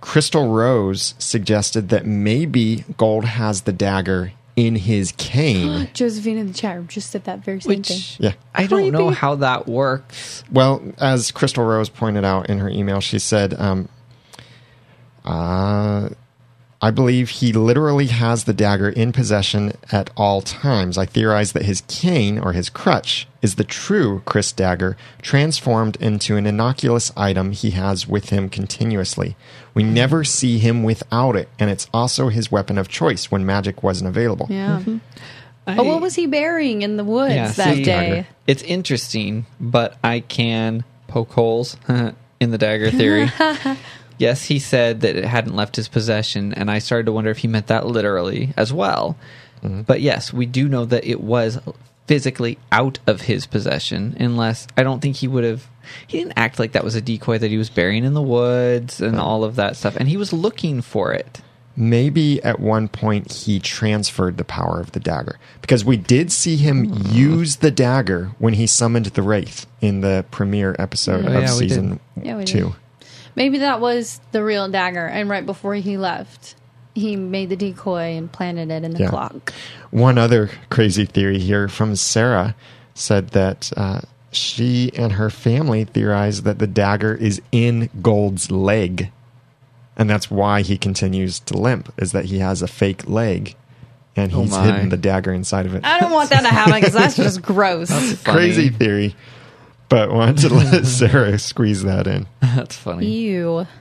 Crystal Rose suggested that maybe Gold has the dagger in his cane. [gasps] Josephine in the chat room just said that very same thing. Yeah. I don't know Creepy. how that works. Well, as Crystal Rose pointed out in her email, she said, um, uh, I believe he literally has the dagger in possession at all times. I theorize that his cane or his crutch is the true Chris dagger transformed into an innocuous item he has with him continuously. We never see him without it, and it's also his weapon of choice when magic wasn't available. Yeah. Mm-hmm. I, Oh, what was he burying in the woods Yeah, that see, day? It's interesting, but I can poke holes [laughs] in the dagger theory. [laughs] yes, he said that it hadn't left his possession, and I started to wonder if he meant that literally as well. Mm-hmm. But yes, we do know that it was physically out of his possession, unless I don't think he would have. He didn't act like that was a decoy that he was burying in the woods and all of that stuff, and he was looking for it. maybe at one point he transferred the power of the dagger because we did see him hmm. use the dagger when he summoned the wraith in the premiere episode hmm. Oh, of yeah, season Yeah, we did. two. Maybe that was the real dagger, and right before he left, he made the decoy and planted it in the Yeah. clock. One other crazy theory here from Sarah said that uh, she and her family theorized that the dagger is in Gold's leg, and that's why he continues to limp. Is that he has a fake leg, and Oh he's my. hidden the dagger inside of it. I don't want that to happen because that's just [laughs] gross. Crazy theory, but wanted to let [laughs] Sarah squeeze that in. That's funny. Ew. [laughs]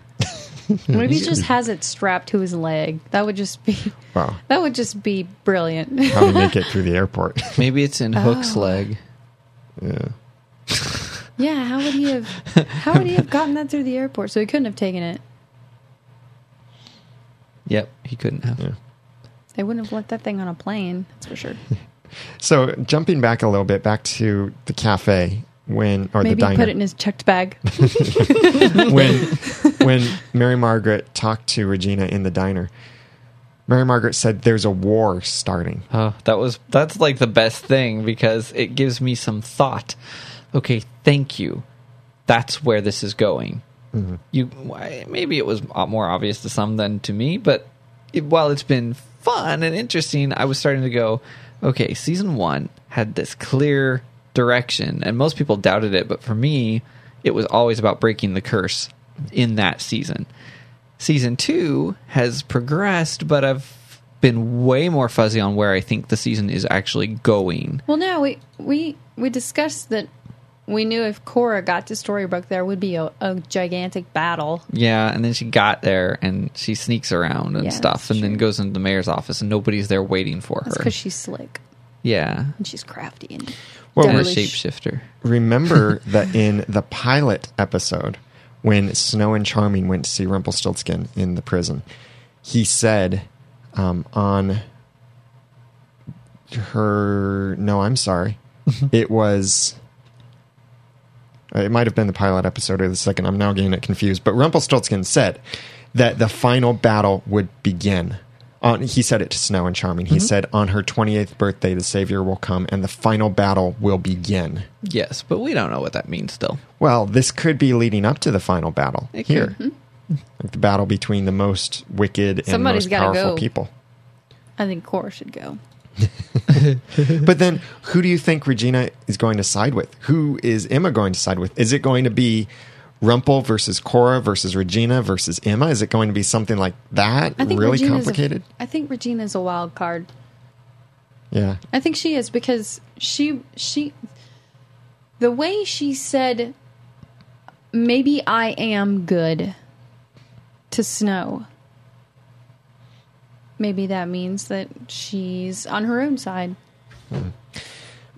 What if he just has it strapped to his leg? That would just be Wow, that would just be brilliant. how to make it [laughs] through the airport? Maybe it's in Hook's Oh. leg. yeah. yeah, how would he have how would he have gotten that through the airport? So he couldn't have taken it. Yep, he couldn't have. Yeah. They wouldn't have let that thing on a plane, that's for sure. So jumping back a little bit, back to the cafe when or Maybe the he diner put it in his checked bag. [laughs] [laughs] when when Mary Margaret talked to Regina in the diner. Mary Margaret said there's a war starting. Oh, that was that's like the best thing because it gives me some thought. Okay, thank you. That's where this is going. Mm-hmm. You why- maybe it was more obvious to some than to me, but it, while it's been fun and interesting, I was starting to go, okay, season 1 had this clear direction and most people doubted it, but for me, it was always about breaking the curse in that season. Season 2 has progressed, but I've been way more fuzzy on where I think the season is actually going. Well, no, we we we discussed that we knew if Cora got to Storybrooke, there would be a, a gigantic battle. Yeah, and then she got there and she sneaks around and Yeah, stuff, and then goes into the mayor's office, and nobody's there waiting for That's her. because she's slick yeah, and she's crafty and Well, a shapeshifter. Remember [laughs] that in the pilot episode, when Snow and Charming went to see Rumpelstiltskin in the prison, he said um, on her. No, I'm sorry. [laughs] it was. It might have been the pilot episode or the second. I'm now getting it confused. But Rumpelstiltskin said that the final battle would begin. On, he said it to Snow and Charming. He mm-hmm. said, "On her 28th birthday, the Savior will come, and the final battle will begin." Yes, but we don't know what that means still. Well, this could be leading up to the final battle It here, could. like the battle between the most wicked and Somebody's most powerful go. people. I think Cora should go. [laughs] But then, who do you think Regina is going to side with? Who is Emma going to side with? Is it going to be Rumple versus Cora versus Regina versus Emma? Is it going to be something like that? I think really Regina's complicated? A, I think Regina's a wild card. yeah. I think she is because she she the way she said maybe I am good to Snow. Maybe that means that she's on her own side. Hmm.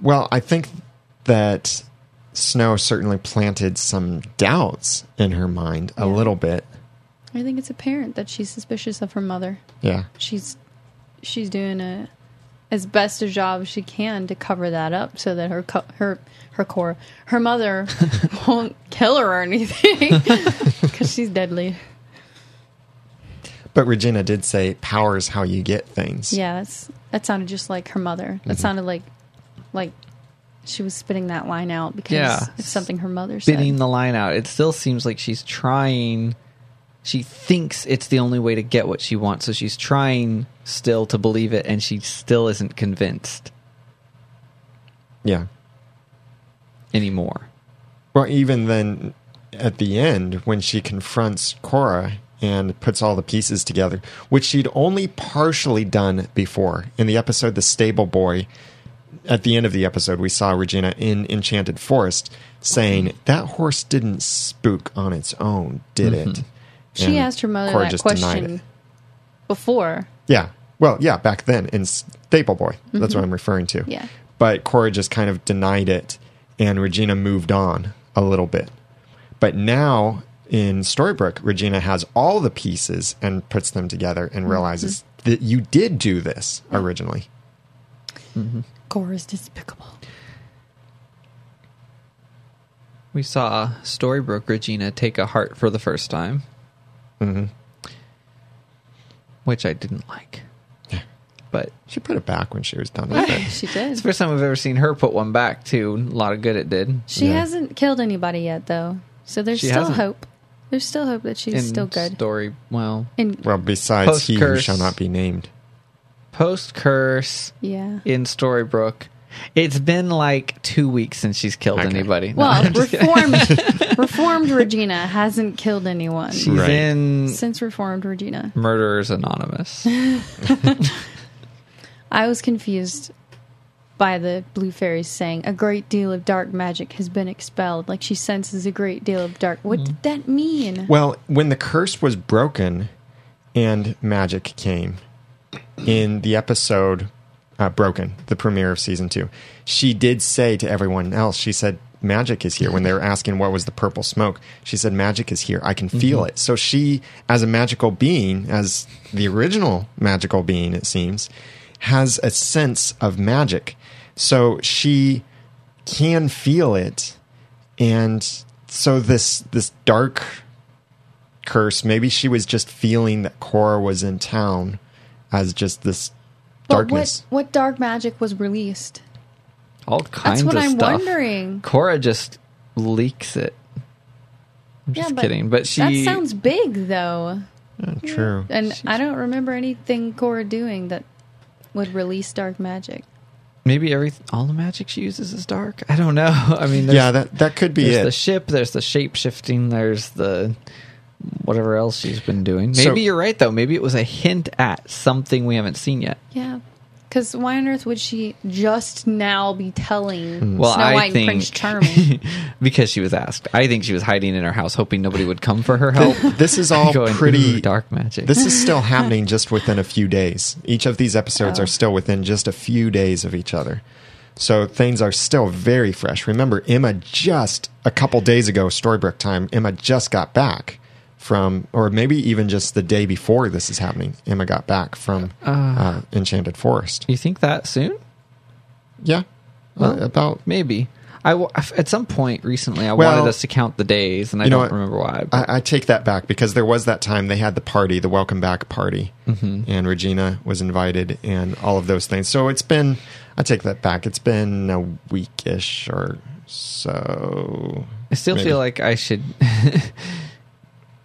Well, I think that Snow certainly planted some doubts in her mind a little bit. I think it's apparent that she's suspicious of her mother. Yeah. She's she's doing a as best a job as she can to cover that up so that her co- her her core her mother [laughs] won't kill her or anything [laughs] because she's deadly. But Regina did say power is how you get things. Yeah, that's that sounded just like her mother. That mm-hmm. sounded like like she was spitting that line out because Yeah. it's something her mother said. Spitting the line out. It still seems like she's trying she thinks it's the only way to get what she wants, so she's trying still to believe it, and she still isn't convinced Yeah. anymore. Well, even then, at the end, when she confronts Cora and puts all the pieces together, which she'd only partially done before. In the episode The Stable Boy, at the end of the episode, we saw Regina in Enchanted Forest saying, That horse didn't spook on its own, did mm-hmm. it? She And asked her mother Cora that question before. Yeah. Well, yeah, back then in Stable Boy. That's what mm-hmm. I'm referring to. Yeah. But Cora just kind of denied it, and Regina moved on a little bit. But now in Storybrooke, Regina has all the pieces and puts them together and mm-hmm. realizes that you did do this originally. Cora's despicable. We saw Storybrooke Regina take a heart for the first time, hmm which I didn't like. But She put it back when she was done with it. [laughs] She did. it's did. the first time I've ever seen her put one back, too. A lot of good it did. She Yeah. hasn't killed anybody yet, though. So there's She still hasn't. hope. There's still hope that she's in still good. Story, well, In Well, besides he who Post-curse. shall not be named. Post curse yeah. in Storybrooke. It's been like two weeks since she's killed Okay. anybody. No, Well, I'm just kidding. reformed [laughs] [laughs] reformed Regina hasn't killed anyone she's Right. in since reformed Regina. Murderers Anonymous. [laughs] I was confused by the blue fairies saying a great deal of dark magic has been expelled. Like she senses a great deal of dark. What Mm. did that mean? Well, when the curse was broken and magic came in the episode uh, Broken, the premiere of season two, she did say to everyone else, she said, Magic is here. When they were asking what was the purple smoke, she said, Magic is here. I can feel it. So she, as a magical being, as the original magical being, it seems, has a sense of magic. So she can feel it. And so this this dark curse. Maybe she was just feeling that Cora was in town as just this But darkness. what what dark magic was released? All kinds That's what of I'm stuff. wondering. Cora just leaks it. I'm just yeah, but kidding. But she that sounds big though, true. and I don't remember anything Cora doing that would release dark magic. maybe every all the magic she uses is dark. I don't know. [laughs] I mean, Yeah, that that could be there's it. the ship. There's the shape shifting. There's the whatever else she's been doing. So- Maybe you're right though. Maybe it was a hint at something we haven't seen yet. Yeah. Because why on earth would she just now be telling Hmm. Well, Snow I White think and Prince Charming? [laughs] because she was asked. I think she was hiding in her house, hoping nobody would come for her help. this is all [laughs] Going, pretty dark magic. This is still [laughs] happening just within a few days. Each of these episodes Oh. are still within just a few days of each other. So things are still very fresh. Remember, Emma just a couple days ago, Storybrooke time, Emma just got back from, or maybe even just the day before this is happening, Emma got back from uh, Enchanted Forest. you think that soon? Yeah. Uh, about Maybe. I w- at some point recently, I Well, wanted us to count the days, and I don't what? remember why. but- I, I take that back because there was that time they had the party, the welcome back party, Mm-hmm. and Regina was invited, and all of those things. So it's been, I take that back. It's been a weekish or so. I still maybe. feel like I should [laughs]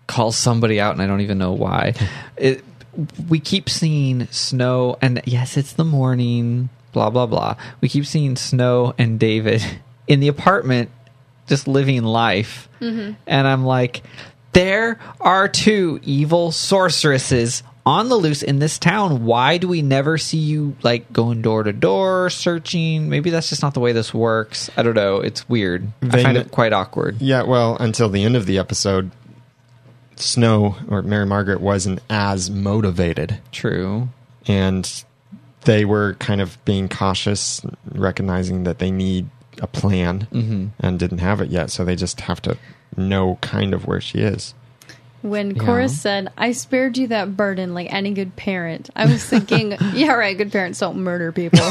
call somebody out, and I don't even know why. [laughs] It, we keep seeing snow, and yes, it's the morning. Blah blah blah. We keep seeing Snow and David [laughs] in the apartment, just living life, mm-hmm. and I'm like, there are two evil sorceresses on the loose in this town. Why do we never see you like going door to door searching? Maybe that's just not the way this works. I don't know. It's weird. I find They- it quite awkward. Yeah, well, until the end of the episode, Snow or Mary Margaret wasn't as motivated, True. and they were kind of being cautious, recognizing that they need a plan Mm-hmm. and didn't have it yet. So they just have to know kind of where she is. When Yeah. Cora said, I spared you that burden like any good parent, I was thinking, [laughs] yeah, right, good parents don't murder people. [laughs]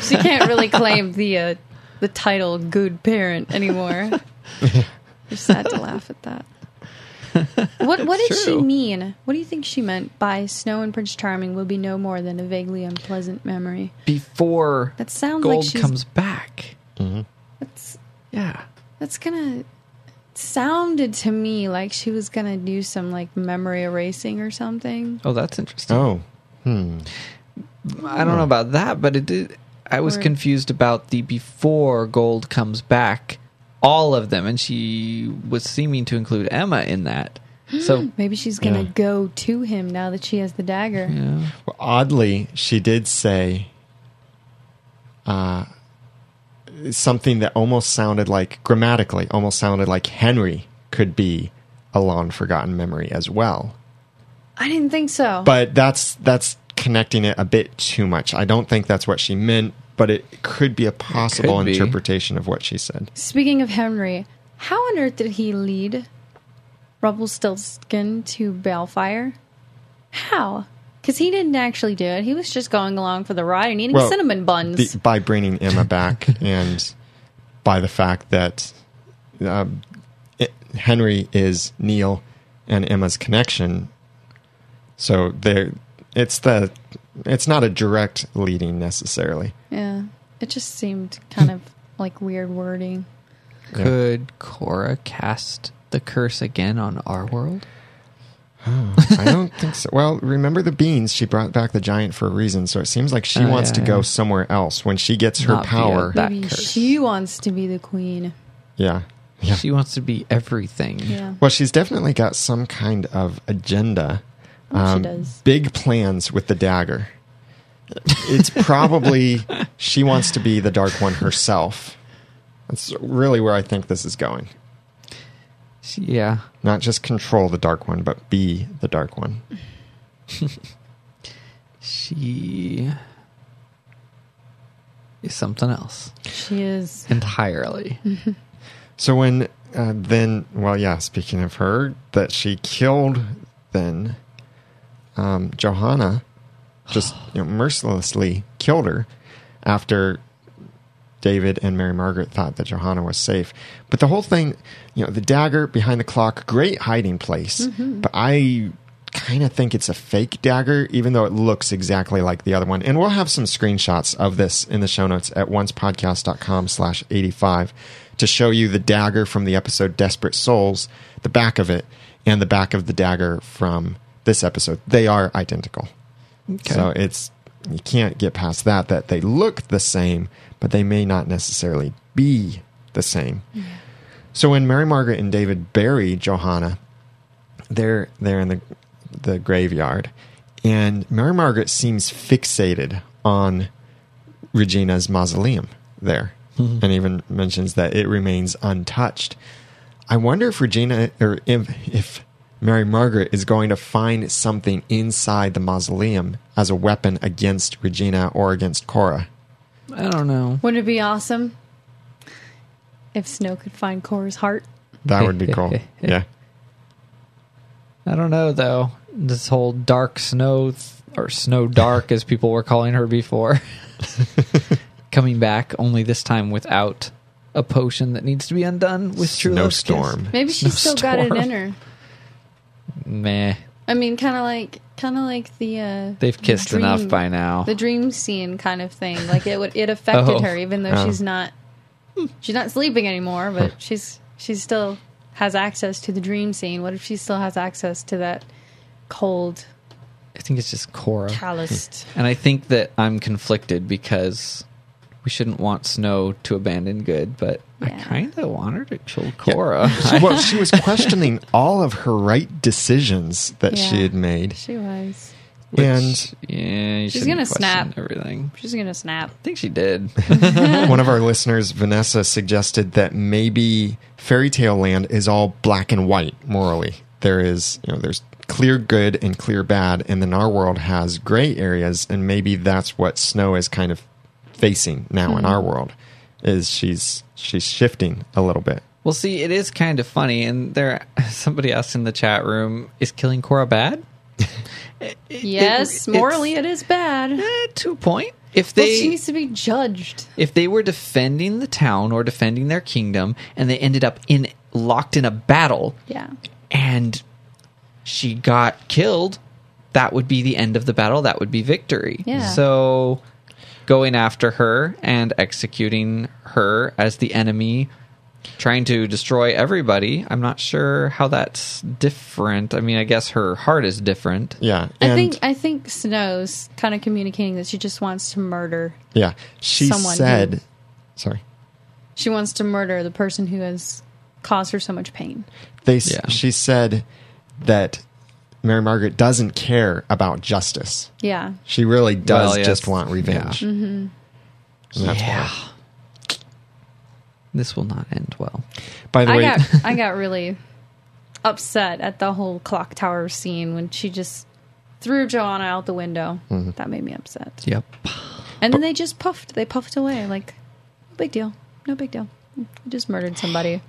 she can't really claim the uh, the title good parent anymore. [laughs] Just had to laugh at that. [laughs] What what did she true. mean? What do you think she meant by Snow and Prince Charming will be no more than a vaguely unpleasant memory? Before That sounds gold like she's comes back. that's Yeah. that's gonna sounded to me like she was gonna do some like memory erasing or something. Oh, that's interesting. Oh, hmm. I don't know about that, but it did. I was Or- confused about the before Gold comes back, all of them, and she was seeming to include Emma in that. So, [gasps] Maybe she's gonna Yeah. go to him now that she has the dagger. yeah. Well, oddly, she did say uh, something that almost sounded like, grammatically, almost sounded like Henry could be a long forgotten memory as well. I didn't think so. But that's that's connecting it a bit too much. I don't think that's what she meant, but it could be a possible be. interpretation of what she said. Speaking of Henry, how on earth did he lead Rumpelstiltskin to Baelfire? How? Because he didn't actually do it. He was just going along for the ride and eating Well, cinnamon buns. The, by bringing Emma back [laughs] and by the fact that um, it, Henry is Neal and Emma's connection. So there, it's the it's not a direct leading necessarily. Yeah. It just seemed kind of like weird wording. Could Cora cast the curse again on our world? I don't think so. Well, remember the beans? She brought back the giant for a reason, so it seems like she Oh, wants yeah, to go somewhere else when she gets her Not via power. that Maybe curse. she wants to be the queen. yeah, yeah. She wants to be everything. Yeah. Well, she's definitely got some kind of agenda. Oh, she um, does. Big plans with the dagger. It's probably [laughs] she wants to be the Dark One herself. That's really where I think this is going. Yeah. Not just control the Dark One, but be the Dark One. [laughs] She is something else She is. entirely. [laughs] So when uh, then, well, yeah. Speaking of her, that she killed then um, Johanna, just you know, mercilessly killed her after David and Mary Margaret thought that Johanna was safe. But the whole thing, you know, the dagger behind the clock, great hiding place. Mm-hmm. But I kind of think it's a fake dagger, even though it looks exactly like the other one. And we'll have some screenshots of this in the show notes at oncepodcast.com slash 85 to show you the dagger from the episode Desperate Souls, the back of it, and the back of the dagger from this episode. They are identical. Okay. So it's you can't get past that that they look the same, but they may not necessarily be the same. Mm-hmm. So when Mary Margaret and David bury Johanna, they're they're in the the graveyard, and Mary Margaret seems fixated on Regina's mausoleum there, mm-hmm. and even mentions that it remains untouched. I wonder if Regina or if, if Mary Margaret is going to find something inside the mausoleum as a weapon against Regina or against Cora. I don't know. Wouldn't it be awesome if Snow could find Cora's heart? That would be cool. [laughs] Yeah. I don't know though. This whole dark snow th- or snow dark as people were calling her before [laughs] coming back only this time without a potion that needs to be undone with true love's kiss. Snowstorm. Maybe she's still got it in her. Meh. I mean, kind of like, kind of like the uh, They've kissed dream- enough by now. the dream scene kind of thing. Like it would, it affected Oh. her, even though Oh. she's not, she's not sleeping anymore. But she's she still has access to the dream scene. What if she still has access to that cold, I think it's just Cora. calloused? And I think that I'm conflicted because we shouldn't want Snow to abandon good, but I kind of want her to kill Yeah. Cora. [laughs] well, she was [laughs] questioning all of her right decisions that she had made. She was. Which, And- yeah, you She's gonna snap. everything. She's gonna snap. I think she did. [laughs] One of our listeners, Vanessa, suggested that maybe Fairy Tale Land is all black and white morally. There is, you know, there's clear good and clear bad, and then our world has gray areas, and maybe that's what Snow is kind of facing now in our world. Is she's she's shifting a little bit. well, see, it is kind of funny, and there [laughs] somebody asked in the chat room, "Is killing Cora bad?" [laughs] It- it- Yes, it's- morally, it is bad. eh, to a point. If Well, they she needs to be judged. if they were defending the town or defending their kingdom, and they ended up in locked in a battle, Yeah. and she got killed, that would be the end of the battle. That would be victory. Yeah. So going after her and executing her as the enemy trying to destroy everybody. I'm not sure how that's different. I mean, I guess her heart is different. Yeah, I think I think Snow's kind of communicating that she just wants to murder. yeah, she someone said, who- sorry. She wants to murder the person who has caused her so much pain. They Yeah. she said that Mary Margaret doesn't care about justice. Yeah. She really does Well, yes. just want revenge. Yeah. And that's yeah. why. This will not end well. By the I way, got [laughs] I got really upset at the whole clock tower scene when she just threw Johanna out the window. Mm-hmm. That made me upset. Yep. And then they just puffed. They puffed away like no big deal. No big deal. We just murdered somebody.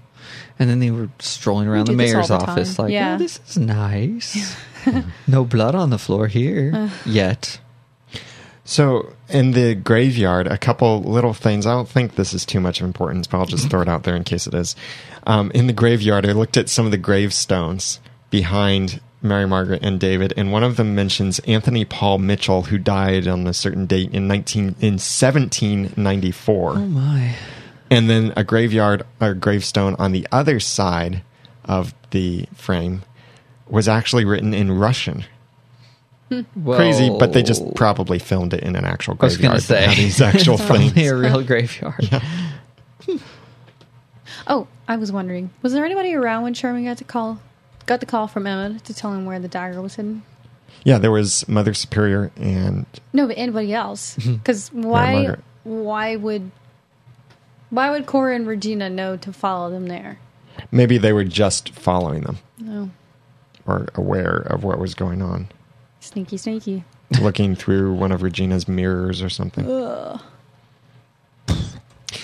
And then they were strolling around the do this all mayor's the office, time. like, Yeah. "Oh, this is nice. [laughs] no blood on the floor here yet." So in the graveyard, a couple little things. I don't think this is too much of importance, but I'll just throw it out there in case it is. Um, in the graveyard, I looked at some of the gravestones behind Mary Margaret and David, and one of them mentions Anthony Paul Mitchell, who died on a certain date in nineteen in seventeen ninety four. Oh my! And then a graveyard a gravestone on the other side of the frame was actually written in Russian. Hmm. Crazy, but they just probably filmed it in an actual graveyard. I was graveyard. gonna say that had these actual [laughs] things. a real graveyard. [laughs] Oh, I was wondering, was there anybody around when Charming got the call got the call from Emma to tell him where the dagger was hidden? Yeah, there was Mother Superior and No, but anybody else? Mm-hmm. Because why? Why would? Why would Cora and Regina know to follow them there? maybe they were just following them No, or aware of what was going on, sneaky, sneaky. looking through one of Regina's mirrors or something.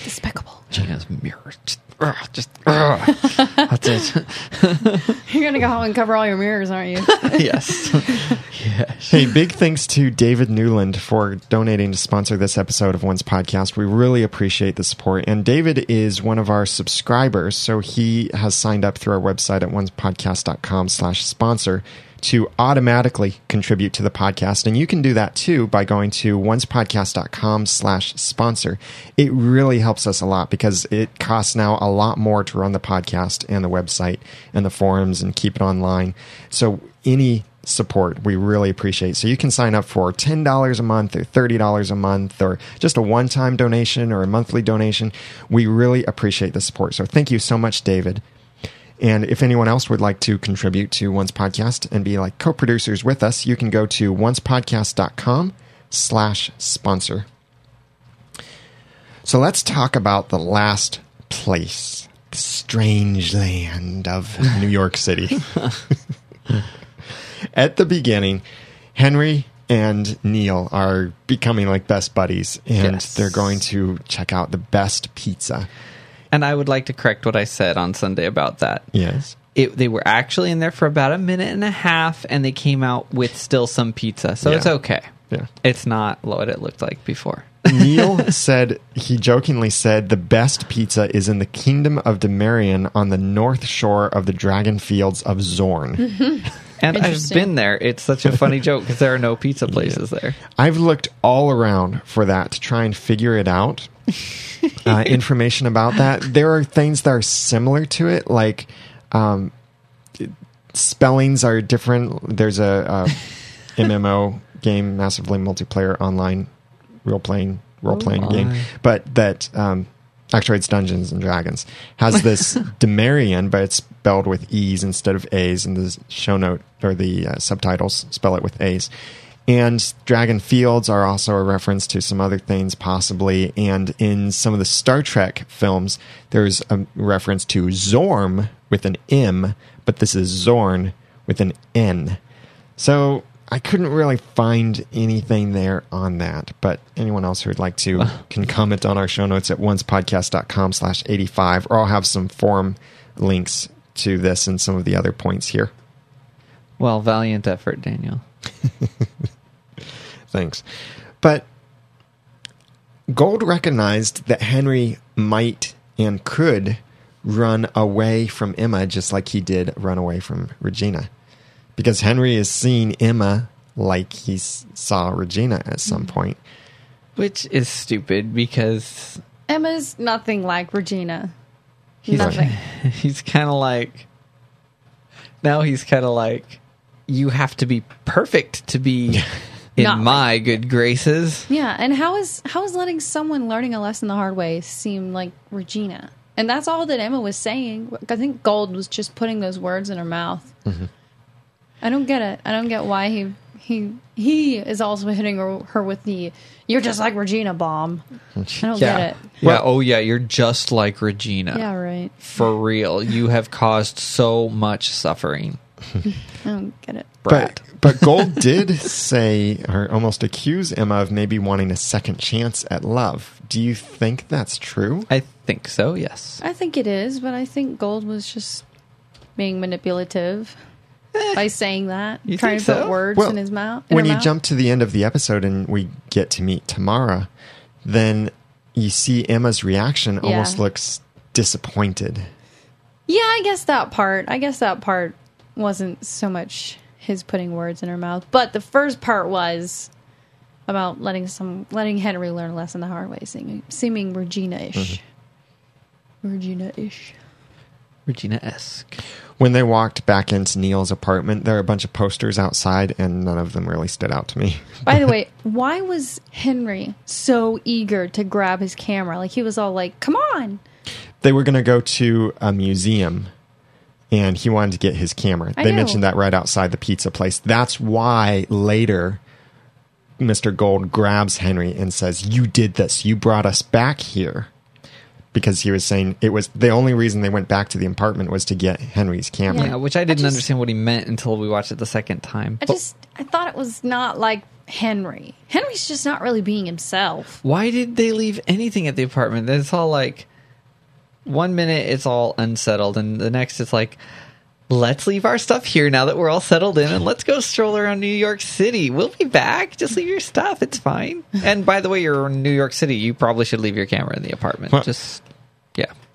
Despicable. Gina's mirror. Just, ugh, just ugh. [laughs] that's it. [laughs] You're gonna go home and cover all your mirrors, aren't you? [laughs] yes. yes. Hey, big thanks to David Newland for donating to sponsor this episode of Once Podcast. We really appreciate the support. And David is one of our subscribers, so he has signed up through our website at oncepodcast.com slash sponsor to automatically contribute to the podcast. And you can do that too by going to oncepodcast.com slash sponsor. It really helps us a lot because it costs now a lot more to run the podcast and the website and the forums and keep it online. So any support we really appreciate. So you can sign up for $10 a month or $30 a month or just a one time donation or a monthly donation. We really appreciate the support. So thank you so much, David. And if anyone else would like to contribute to Once Podcast and be like co-producers with us, you can go to oncepodcast.com slash sponsor. So let's talk about the last place, the strange land of [laughs] New York City. At the beginning, Henry and Neal are becoming like best buddies, and Yes. they're going to check out the best pizza. And I would like to correct what I said on Sunday about that. Yes. It, they were actually in there for about a minute and a half, and they came out with still some pizza, so Yeah. it's okay. Yeah. It's not what it looked like before. [laughs] Neal said he jokingly said the best pizza is in the kingdom of Demarion on the north shore of the dragon fields of Zorn. [laughs] And I've been there. It's such a funny joke because there are no pizza [laughs] places there. I've looked all around for that to try and figure it out. [laughs] uh, information about that. There are things that are similar to it, like um, spellings are different. There's a, uh [laughs] MMO game, massively multiplayer online role playing role playing Oh game, but that um, actually it's Dungeons and Dragons has this Demarion, but it's spelled with E's instead of A's, and the show note or the uh, subtitles spell it with A's. And Dragon Fields are also a reference to some other things, possibly. And in some of the Star Trek films, there's a reference to Zorm with an M, but this is Zorn with an N. So I couldn't really find anything there on that. But anyone else who'd like to [laughs] can comment on our show notes at oncepodcast.com slash 85, or I'll have some forum links to this and some of the other points here. Well, valiant effort, Daniel. [laughs] Thanks. But Gold recognized that Henry might and could run away from Emma just like he did run away from Regina. Because Henry is seeing Emma like he s- saw Regina at some mm-hmm. point. Which is stupid because Emma's nothing like Regina. He's Nothing. [laughs] he's kind of like now he's kind of like you have to be perfect to be in Not my good graces. Yeah, and how is how is letting someone learning a lesson the hard way seem like Regina? And that's all that Emma was saying. I think Gold was just putting those words in her mouth. Mm-hmm. I don't get it. I don't get why he he he is also hitting her, her with the "you're just like Regina" bomb. I don't Yeah. get it. Yeah. Oh yeah, you're just like Regina. Yeah, right. For real. You have caused so much suffering. [laughs] I don't get it. Brat. But but Gold [laughs] did say or almost accuse Emma of maybe wanting a second chance at love. Do you think that's true? I think so, yes. I think it is, but I think Gold was just being manipulative by saying that, You trying think to put words Well, in his mouth. in when you mouth. jump to the end of the episode and we get to meet Tamara, then you see Emma's reaction Yeah. almost looks disappointed. Yeah, I guess that part. I guess that part wasn't so much his putting words in her mouth, but the first part was about letting some letting Henry learn a lesson the hard way, seeming, seeming Regina-ish. Mm-hmm. Regina-ish. Regina esque. When they walked back into Neal's apartment, there are a bunch of posters outside, and none of them really stood out to me. [laughs] By the [laughs] way, why was Henry so eager to grab his camera? Like he was all like, "Come on!" They were going to go to a museum, and he wanted to get his camera. I they know. mentioned that right outside the pizza place. That's why later Mr. Gold grabs Henry and says, You did this. You brought us back here. Because he was saying it was the only reason they went back to the apartment was to get Henry's camera. Yeah, which I didn't just- understand what he meant until we watched it the second time. I But just I thought it was not like Henry. Henry's just not really being himself. why did they leave anything at the apartment? It's all like one minute it's all unsettled, and the next it's like, let's leave our stuff here now that we're all settled in, and let's go stroll around New York City. We'll be back. Just leave your stuff. It's fine. And by the way, you're in New York City. You probably should leave your camera in the apartment. Well- Just yeah.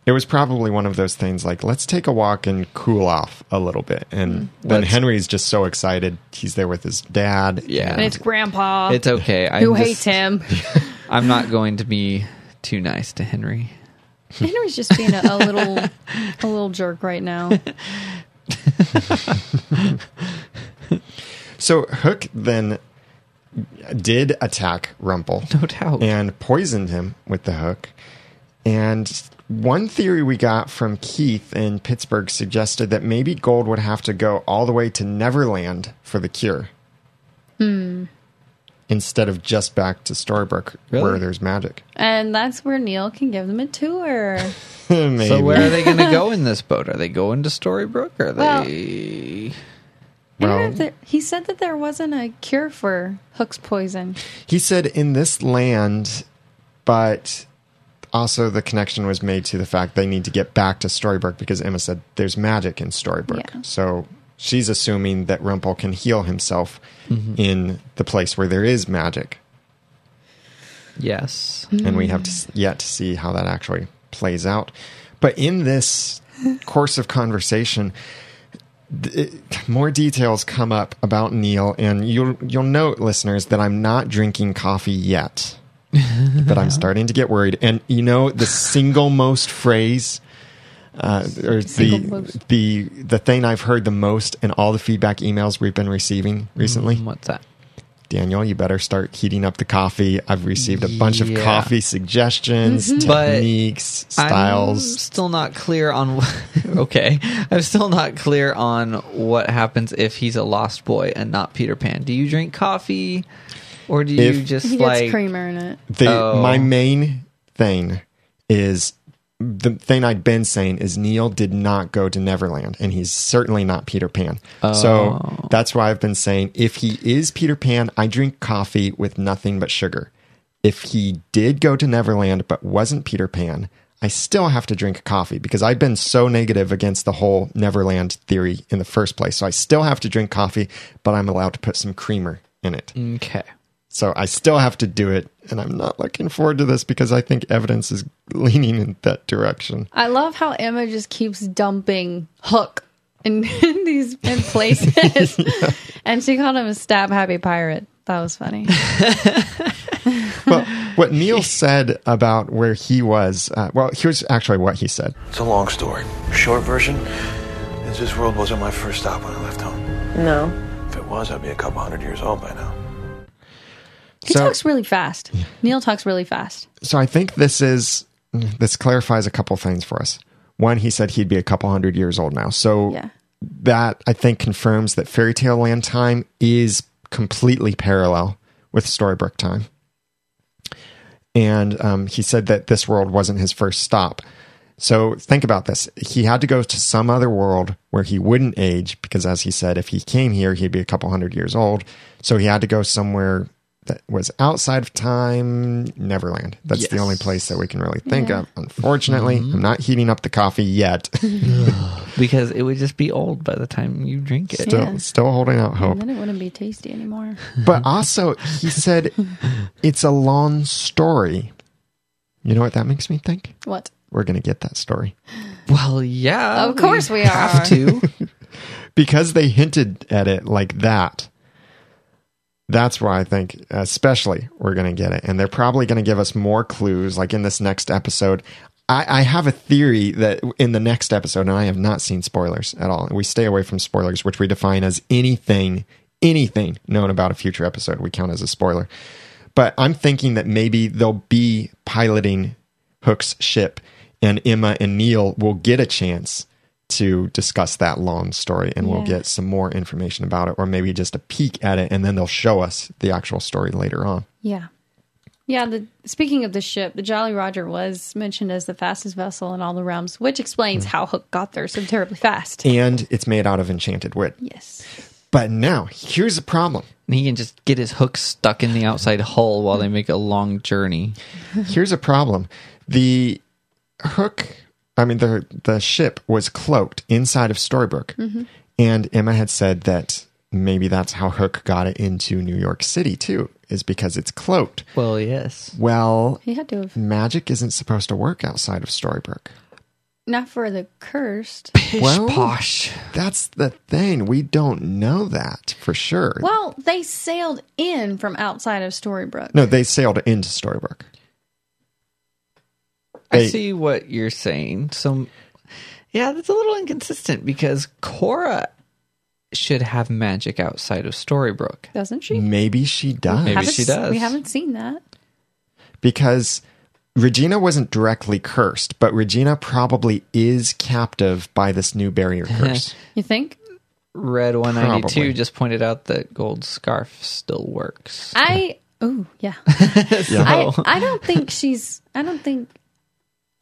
It was probably one of those things like, let's take a walk and cool off a little bit. And then Let's- Henry's just so excited. He's there with his dad. Yeah. And it's Grandpa It's okay. I who hates him. [laughs] I'm not going to be too nice to Henry. Henry's just being a, a little a little jerk right now. [laughs] So Hook then did attack Rumple. No doubt. and poisoned him with the hook. And one theory we got from Keith in Pittsburgh suggested that maybe Gold would have to go all the way to Neverland for the cure. Hmm. Instead of just back to Storybrooke Really? where there's magic. And that's where Neil can give them a tour. [laughs] maybe. So where are they going to go in this boat? Are they going to Storybrooke? Are Well- they? I don't know Well- he said that there wasn't a cure for Hook's poison. He said in this land, but also the connection was made to the fact they need to get back to Storybrooke because Emma said there's magic in Storybrooke. Yeah. So she's assuming that Rumple can heal himself mm-hmm. in the place where there is magic. Yes. And we have to, yet to see how that actually plays out. But in this course of conversation, it- more details come up about Neal, and you'll you'll note, listeners, that I'm not drinking coffee yet. [laughs] but I'm starting to get worried. And you know, the single most phrase, uh, or Single the most. the the thing I've heard the most in all the feedback emails we've been receiving recently. What's that? Daniel, you better start heating up the coffee. I've received a bunch of coffee suggestions, But techniques, I'm styles. still not clear on. [laughs] okay, I'm still not clear on what happens if he's a lost boy and not Peter Pan. Do you drink coffee, or do you If- just He like? gets creamer in it. The, Oh. My main thing is the thing I'd been saying is Neal did not go to Neverland, and he's certainly not Peter Pan. Oh. So that's why I've been saying if he is Peter Pan, I drink coffee with nothing but sugar. If he did go to Neverland but wasn't Peter Pan, I still have to drink coffee because I've been so negative against the whole Neverland theory in the first place. So I still have to drink coffee, but I'm allowed to put some creamer in it. Okay. So I still have to do it, and I'm not looking forward to this because I think evidence is leaning in that direction. I love how Emma just keeps dumping Hook in, [laughs] in these in places, [laughs] and she called him a stab happy pirate. That was funny. [laughs] Well, what Neal said about where he was. Uh, well, here's actually what he said. It's a long story. Short version is this world wasn't my first stop when I left home. No. If it was, I'd be a couple hundred years old by now. He So- talks really fast. Neal talks really fast. So I think this is this clarifies a couple things for us. One, he said he'd be a couple hundred years old now. So Yeah. that I think confirms that Fairy Tale Land time is completely parallel with Storybrooke time. And um, he said that this world wasn't his first stop. So think about this. He had to go to some other world where he wouldn't age because, as he said, if he came here, he'd be a couple hundred years old. So he had to go somewhere that was outside of time, Neverland. That's the only place that we can really think Yeah. of. Unfortunately, mm-hmm. I'm not heating up the coffee yet. [laughs] [laughs] because it would just be old by the time you drink it. still, Yeah. still holding out hope. And then it wouldn't be tasty anymore. [laughs] But also, he said it's a long story. You know what that makes me think? What? We're going to get that story. Well, yeah, Of course we have are. to. Because they hinted at it like that. That's why I think, especially, we're going to get it. And they're probably going to give us more clues, like in this next episode. I, I have a theory that in the next episode, and I have not seen spoilers at all. We stay away from spoilers, which we define as anything, anything known about a future episode, we count as a spoiler. But I'm thinking that maybe they'll be piloting Hook's ship, and Emma and Neal will get a chance to discuss that long story and we'll get some more information about it or maybe just a peek at it and then they'll show us the actual story later on. Yeah. Yeah, the speaking of the ship, the Jolly Roger was mentioned as the fastest vessel in all the realms, which explains how Hook got there so terribly fast. And it's made out of enchanted wood. Yes. But now, here's the problem. He can just get his hook stuck in the outside hull while they make a long journey. Here's a problem. The hook, I mean the the ship was cloaked inside of Storybrooke. Mm-hmm. And Emma had said that maybe that's how Hook got it into New York City too, is because it's cloaked. Well, yes. Well, He had to have magic isn't supposed to work outside of Storybrooke. not for the cursed. Pish Well- posh. That's the thing. We don't know that for sure. Well, they sailed in from outside of Storybrooke. no, they sailed into Storybrooke. I see what you're saying. So, yeah, that's a little inconsistent because Cora should have magic outside of Storybrooke. Doesn't she? Maybe she does. Maybe she does. We haven't seen that. because Regina wasn't directly cursed, but Regina probably is captive by this new barrier [laughs] curse. You think? Red 192 Probably. just pointed out that gold scarf still works. I [laughs] oh yeah. [laughs] So- I I don't think she's. I don't think.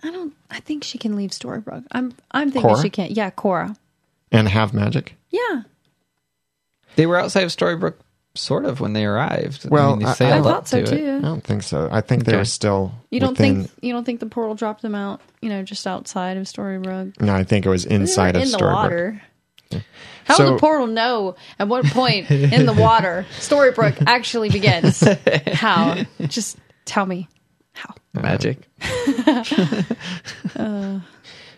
I don't. I think she can leave Storybrooke. I'm. I'm thinking Cora? she can't. Yeah, Cora. and have magic. Yeah. they were outside of Storybrooke, sort of, when they arrived. Well, I, mean, I- they sailed I up thought so to it. too. I don't think so. I think they Okay. were still. You don't within, think you don't think the portal dropped them out? You know, just outside of Storybrooke. No, I think it was They were inside of in the Storybrooke. water. How So- will the portal know at what point in the water [laughs] Storybrooke actually begins? [laughs] How? Just tell me. How? Magic. [laughs]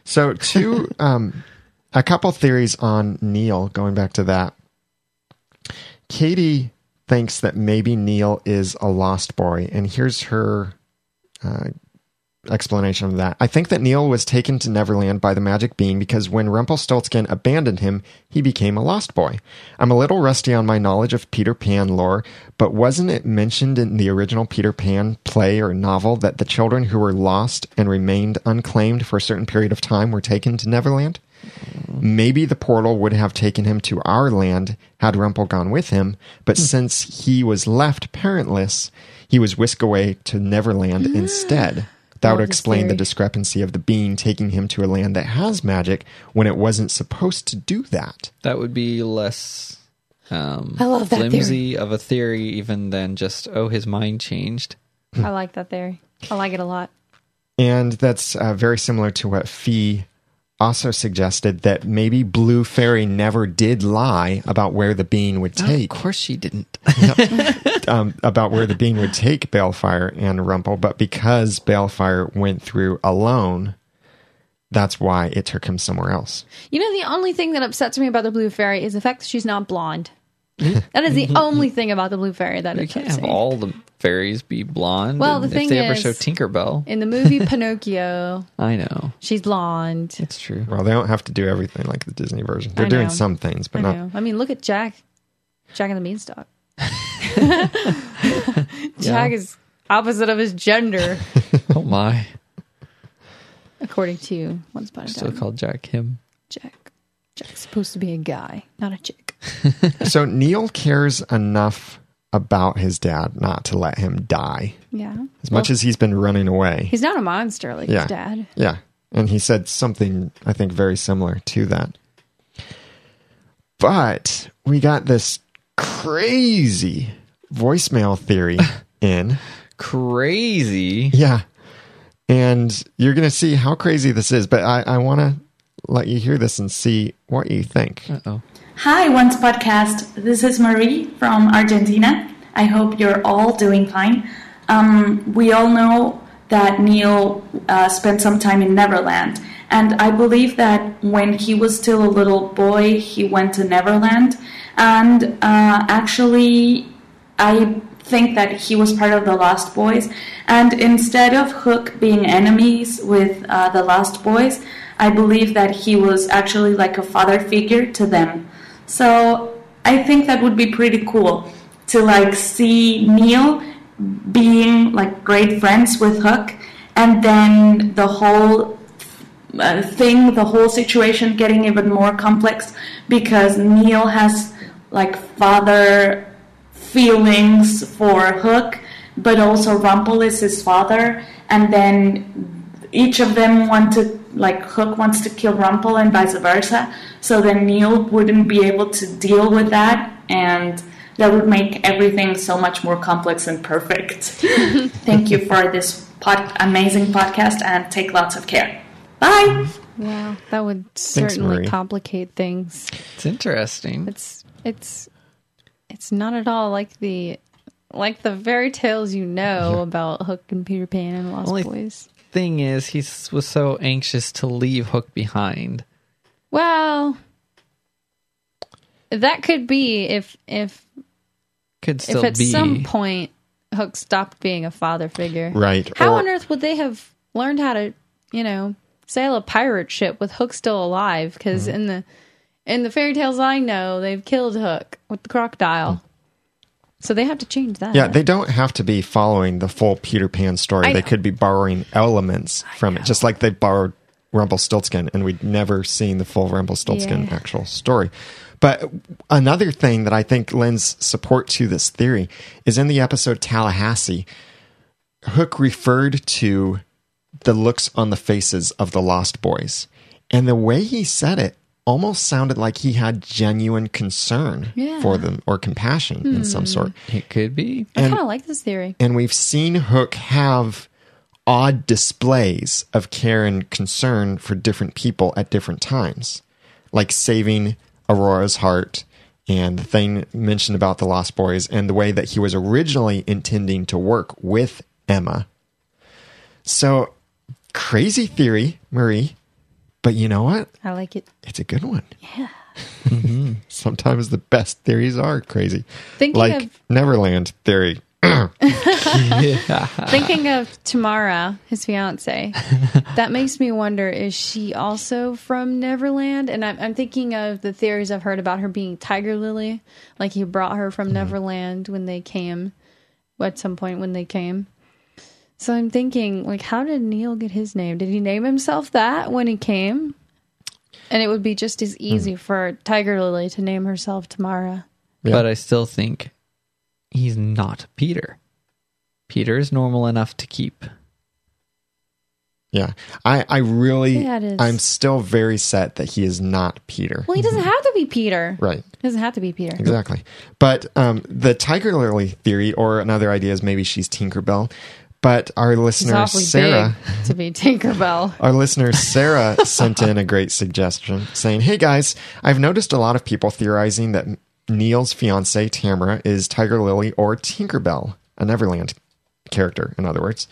So, two, um, a couple theories on Neal. Going back to that, Katie thinks that maybe Neal is a lost boy, and here's her uh, explanation of that. I think that Neal was taken to Neverland by the magic bean because when Rumpelstiltskin abandoned him, he became a lost boy. I'm a little rusty on my knowledge of Peter Pan lore, but wasn't it mentioned in the original Peter Pan play or novel that the children who were lost and remained unclaimed for a certain period of time were taken to Neverland? Maybe the portal would have taken him to our land had Rumple gone with him, but hmm. since he was left parentless, he was whisked away to Neverland instead. That Love would explain the discrepancy of the being taking him to a land that has magic when it wasn't supposed to do that. That would be less um, I love that flimsy of a theory, even than just, oh, his mind changed. I like that theory. I like it a lot. And that's uh, very similar to what Fee also suggested that maybe Blue Fairy never did lie about where the bean would take. Of course she didn't. [laughs] um, about where the being would take Baelfire and Rumple, but because Baelfire went through alone, that's why it took him somewhere else. You know, the only thing that upsets me about the blue fairy is the fact that she's not blonde. [laughs] That is the [laughs] only thing about the blue fairy that You upsets can't have all the fairies be blonde. Well, the and thing if they ever is- show Tinkerbell, In the movie [laughs] Pinocchio, I know she's blonde. it's true. Well, they don't have to do everything like the Disney version. They're I doing know. some things, but I not. know. I mean, look at Jack. Jack and the Beanstalk. Jack is opposite of his gender, Oh my, according to Once Upon a still Time. called Jack him. Jack. Jack's supposed to be a guy, not a chick. [laughs] So Neal cares enough about his dad not to let him die. Yeah. As much as he's been running away. He's not a monster like Yeah. his dad. Yeah. And he said something, I think, very similar to that. But we got this crazy voicemail theory [laughs] in. Crazy. Yeah. And you're going to see how crazy this is. But I, I want to let you hear this and see what you think. Uh oh. Hi, Once Podcast. This is Marie from Argentina. I hope you're all doing fine. Um, we all know that Neal uh, spent some time in Neverland, and I believe that when he was still a little boy, he went to Neverland. And uh, actually, I think that he was part of the Lost Boys. And instead of Hook being enemies with uh, the Lost Boys, I believe that he was actually like a father figure to them. So I think that would be pretty cool to like see Neal being like great friends with Hook, and then the whole uh, thing, the whole situation getting even more complex because Neal has like father feelings for Hook, but also Rumple is his father, and then each of them want to like Hook wants to kill Rumple and vice versa. So then Neal wouldn't be able to deal with that, and that would make everything so much more complex and perfect. [laughs] Thank you for this pod- amazing podcast, and take lots of care. Bye. Mm-hmm. Wow, that would certainly Marie. complicate things. It's interesting. It's it's it's not at all like the like the fairy tales you know about Hook and Peter Pan and Lost Only- Boys. Thing is, he was so anxious to leave Hook behind. Well, that could be if if Could still if at be. some point Hook stopped being a father figure. Right. How Or- on earth would they have learned how to, you know, sail a pirate ship with Hook still alive? Because Mm-hmm. in the in the fairy tales I know, they've killed Hook with the crocodile. So they have to change that. Yeah, they don't have to be following the full Peter Pan story. They could be borrowing elements from it, just like they borrowed Rumpelstiltskin, and we'd never seen the full Rumpelstiltskin Yeah. actual story. But another thing that I think lends support to this theory is in the episode Tallahassee, Hook referred to the looks on the faces of the Lost Boys. And the way he said it almost sounded like he had genuine concern Yeah. for them or compassion in some hmm. sort. It could be. I kind of like this theory. And we've seen Hook have odd displays of care and concern for different people at different times, like saving Aurora's heart and the thing mentioned about the Lost Boys and the way that he was originally intending to work with Emma. So, crazy theory, Marie, but you know what? I like it. It's a good one. Yeah. Mm-hmm. Sometimes the best theories are crazy. Thinking like of Neverland theory. [clears throat] thinking of Tamara, his fiance, [laughs] that makes me wonder: is she also from Neverland? And I'm, I'm thinking of the theories I've heard about her being Tiger Lily, like he brought her from mm-hmm. Neverland when they came, at some point when they came. So I'm thinking, like, how did Neal get his name? Did he name himself that when he came? And it would be just as easy for Tiger Lily to name herself Tamara. Yeah. But I still think he's not Peter. Peter is normal enough to keep. Yeah. I, I really, Yeah. I'm still very set that he is not Peter. Well, he doesn't have to be Peter. Right. He doesn't have to be Peter. Exactly. But um, the Tiger Lily theory, or another idea is maybe she's Tinkerbell. But our listener, Sarah, [laughs] to be Tinkerbell. [laughs] Our listener Sarah sent in a great suggestion saying, Hey guys, I've noticed a lot of people theorizing that Neal's fiance Tamara is Tiger Lily or Tinkerbell, a Neverland character, in other words,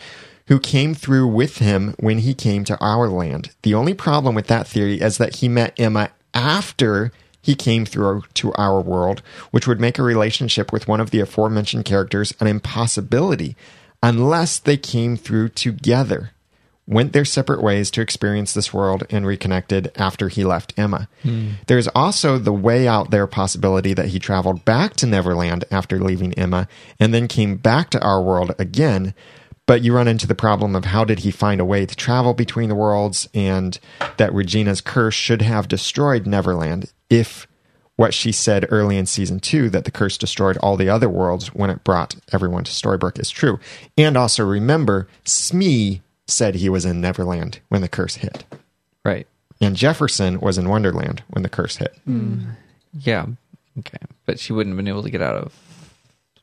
who came through with him when he came to our land. The only problem with that theory is that he met Emma after he came through to our world, which would make a relationship with one of the aforementioned characters an impossibility unless they came through together, went their separate ways to experience this world, and reconnected after he left Emma. Hmm. There's also the way out there possibility that he traveled back to Neverland after leaving Emma and then came back to our world again. But you run into the problem of how did he find a way to travel between the worlds, and that Regina's curse should have destroyed Neverland if what she said early in season two that the curse destroyed all the other worlds when it brought everyone to Storybrooke is true. And also remember, Smee said he was in Neverland when the curse hit, Right. and Jefferson was in Wonderland when the curse hit. Hmm. Yeah. Okay. But she wouldn't have been able to get out of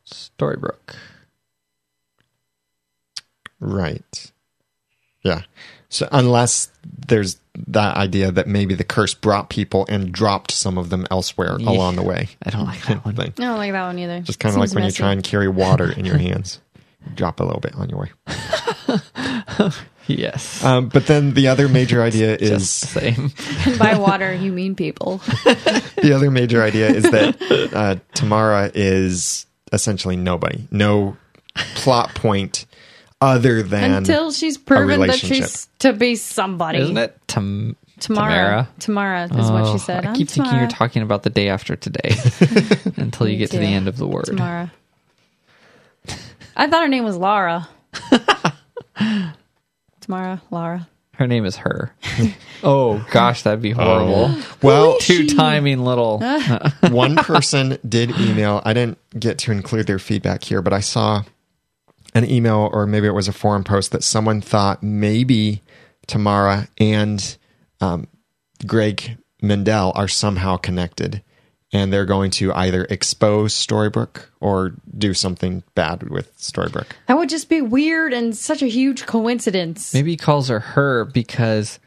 Storybrooke. Right. Yeah. So unless there's that idea that maybe the curse brought people and dropped some of them elsewhere Yeah. along the way. I don't like that [laughs] one. Thing. I don't like that one either. Just kind of like Seems when you try and carry water in your [laughs] hands. Drop a little bit on your way. [laughs] Yes. Um, but then the other major idea Just is the same. And by water, you mean people. the other major idea is that uh, Tamara is essentially nobody, no plot point other than Until she's proven that relationship. she's to be somebody. Isn't it Tam- Tamara. Tamara is what Oh, she said. I I'm keep thinking Tamara. you're talking about the day after today [laughs] [laughs] until you Me get to the end of the word. Tamara. I thought her name was Lara. [laughs] Tamara, Lara. Her name is her. oh gosh, that'd be oh. horrible. well, Two timing little. one person did email. I didn't get to include their feedback here, but I saw an email or maybe it was a forum post that someone thought maybe Tamara and um, Greg Mendell are somehow connected and they're going to either expose Storybrooke or do something bad with Storybrooke. That would just be weird and such a huge coincidence. Maybe he calls her her because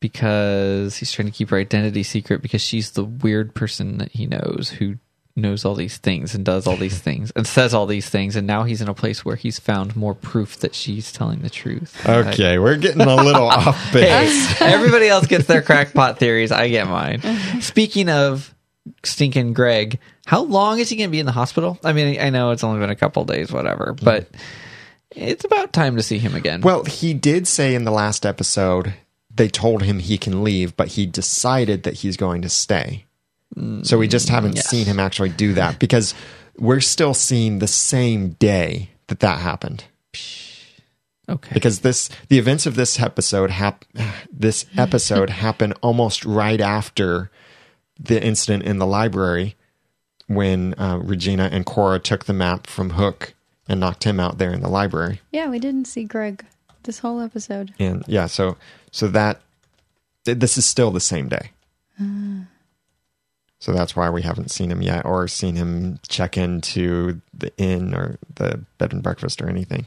because he's trying to keep her identity secret because she's the weird person that he knows who knows all these things and does all these [laughs] things and says all these things and now he's in a place where he's found more proof that she's telling the truth. Okay, we're getting a little [laughs] off base. Hey, everybody else gets their crackpot theories. I get mine. [laughs] Speaking of stinking Greg, how long is he going to be in the hospital? I mean, I know it's only been a couple days, whatever, mm. but it's about time to see him again. Well, he did say in the last episode they told him he can leave, but he decided that he's going to stay. So we just haven't yes. seen him actually do that because we're still seeing the same day that that happened. okay. Because this the events of this episode hap- this episode [laughs] happened almost right after the incident in the library when uh, Regina and Cora took the map from Hook and knocked him out there in the library. Yeah, we didn't see Greg this whole episode. and yeah so so that th- this is still the same day so that's why we haven't seen him yet or seen him check into the inn or the bed and breakfast or anything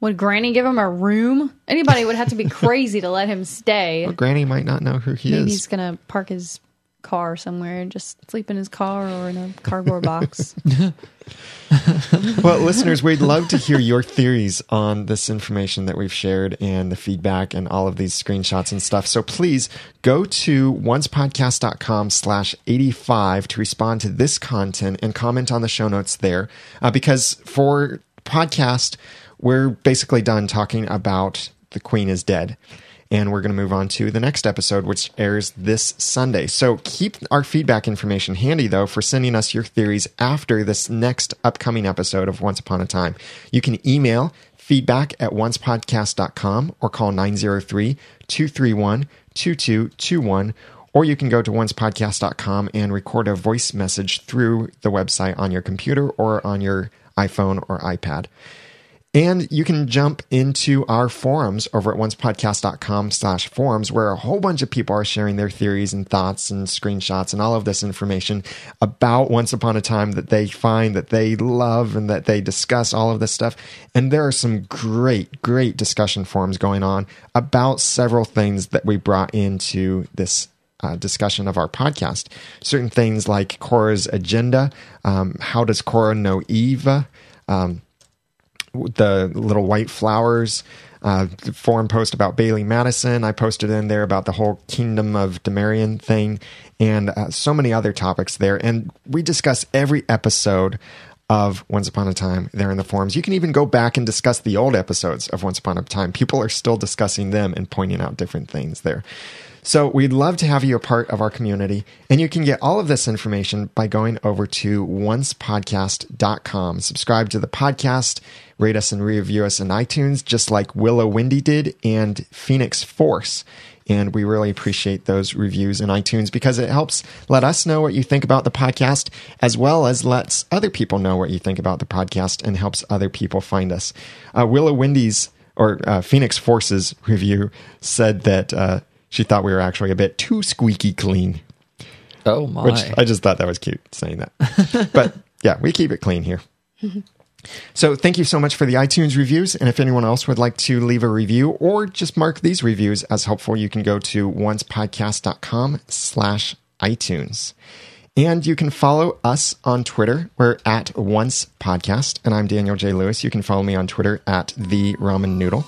Would Granny give him a room? Anybody would have to be [laughs] crazy to let him stay. well, granny might not know who he Maybe is he's gonna park his car somewhere and just sleep in his car or in a cardboard box. [laughs] well listeners we'd love to hear your theories on this information that we've shared and the feedback and all of these screenshots and stuff. So please go to oncepodcast.com slash 85 to respond to this content and comment on the show notes there. Uh, because for podcast we're basically done talking about the queen is dead and we're going to move on to the next episode, which airs this Sunday. So keep our feedback information handy, though, for sending us your theories after this next upcoming episode of Once Upon a Time. You can email feedback at oncepodcast.com or call 903 231 2221. Or you can go to oncepodcast.com and record a voice message through the website on your computer or on your iPhone or iPad. And you can jump into our forums over at oncepodcast.com slash forums where a whole bunch of people are sharing their theories and thoughts and screenshots and all of this information about Once Upon a Time that they find that they love and that they discuss all of this stuff. And there are some great, great discussion forums going on about several things that we brought into this uh, discussion of our podcast. Certain things like Cora's agenda. Um, how does Cora know Eva? Um, the little white flowers. uh, forum post about Bailee Madison. I posted in there about the whole Kingdom of Demarian thing and uh, so many other topics there. And we discuss every episode of Once Upon a Time there in the forums. You can even go back and discuss the old episodes of Once Upon a Time. People are still discussing them and pointing out different things there. So we'd love to have you a part of our community. And you can get all of this information by going over to oncepodcast.com. Subscribe to the podcast, rate us and review us in iTunes, just like Willow Windy did and Phoenix Force. And we really appreciate those reviews in iTunes because it helps let us know what you think about the podcast, as well as lets other people know what you think about the podcast and helps other people find us. Uh, Willow Windy's or uh, Phoenix Force's review said that uh, she thought we were actually a bit too squeaky clean, Oh my! which I just thought that was cute saying that. [laughs] but yeah, we keep it clean here. So thank you so much for the iTunes reviews. And if anyone else would like to leave a review or just mark these reviews as helpful, you can go to oncepodcast.com slash iTunes. And you can follow us on Twitter. We're at Once Podcast, and I'm Daniel J. Lewis. You can follow me on Twitter at the Ramen Noodle.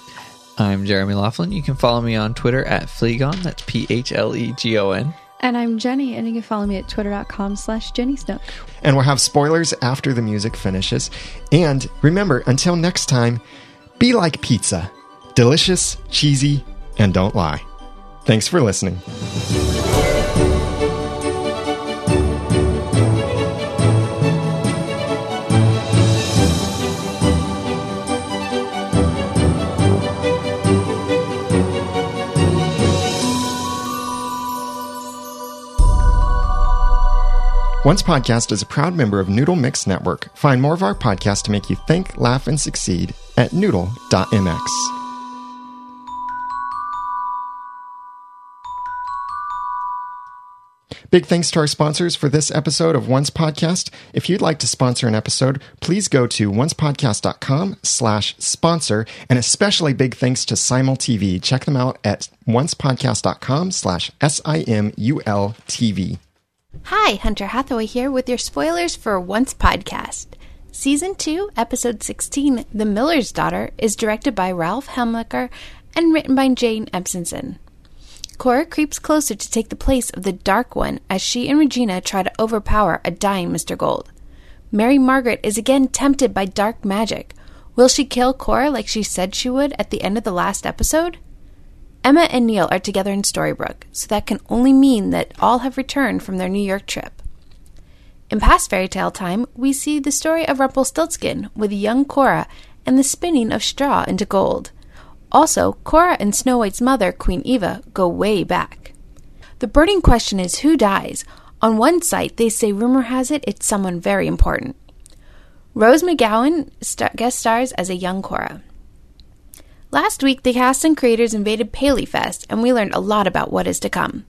I'm Jeremy Laughlin. You can follow me on Twitter at Phlegon. That's P H L E G O N. And I'm Jenny, and you can follow me at twitter.com slash Jenny Snow. And we'll have spoilers after the music finishes. And remember, until next time, be like pizza delicious, cheesy, and don't lie. Thanks for listening. Once Podcast is a proud member of Noodle Mix Network. Find more of our podcasts to make you think, laugh, and succeed at noodle.mx. Big thanks to our sponsors for this episode of Once Podcast. If you'd like to sponsor an episode, please go to oncepodcast.com slash sponsor. And especially big thanks to Simul TV. Check them out at oncepodcast.com slash S-I-M-U-L TV. Hi, Hunter Hathaway here with your spoilers for Once Podcast. Season 2, Episode 16, The Miller's Daughter, is directed by Ralph Hemecker and written by Jane Espenson. Cora creeps closer to take the place of the Dark One as she and Regina try to overpower a dying Mr. Gold. Mary Margaret is again tempted by dark magic. Will she kill Cora like she said she would at the end of the last episode? Emma and Neal are together in Storybrooke, so that can only mean that all have returned from their New York trip. In past fairy tale time, we see the story of Rumpelstiltskin with young Cora and the spinning of straw into gold. Also, Cora and Snow White's mother, Queen Eva, go way back. The burning question is who dies. On one site, they say rumor has it it's someone very important. Rose McGowan st- guest stars as a young Cora. Last week, the cast and creators invaded Paley Fest, and we learned a lot about what is to come.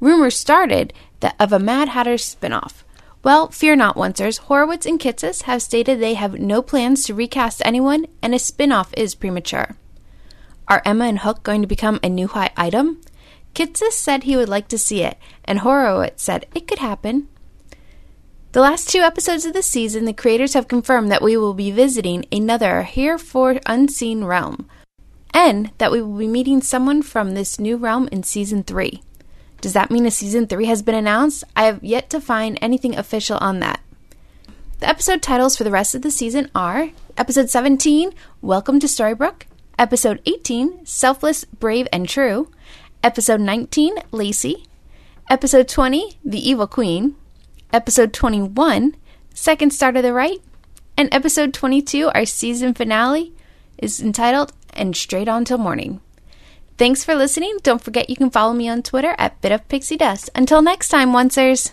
Rumors started that of a Mad Hatter spinoff. Well, fear not, oncers. Horowitz and Kitsis have stated they have no plans to recast anyone, and a spinoff is premature. Are Emma and Hook going to become a new high item? Kitsis said he would like to see it, and Horowitz said it could happen. The last two episodes of the season, the creators have confirmed that we will be visiting another herefore unseen realm, and that we will be meeting someone from this new realm in season 3. Does that mean a season 3 has been announced? I have yet to find anything official on that. The episode titles for the rest of the season are Episode 17, Welcome to Storybrooke, Episode 18, Selfless, Brave, and True, Episode 19, Lacey, Episode 20, The Evil Queen, Episode 21, Second Star to the Right, and Episode 22, our season finale, is entitled And Straight On Till Morning. Thanks for listening. Don't forget you can follow me on Twitter at Bit of Pixie Dust. Until next time, oncers.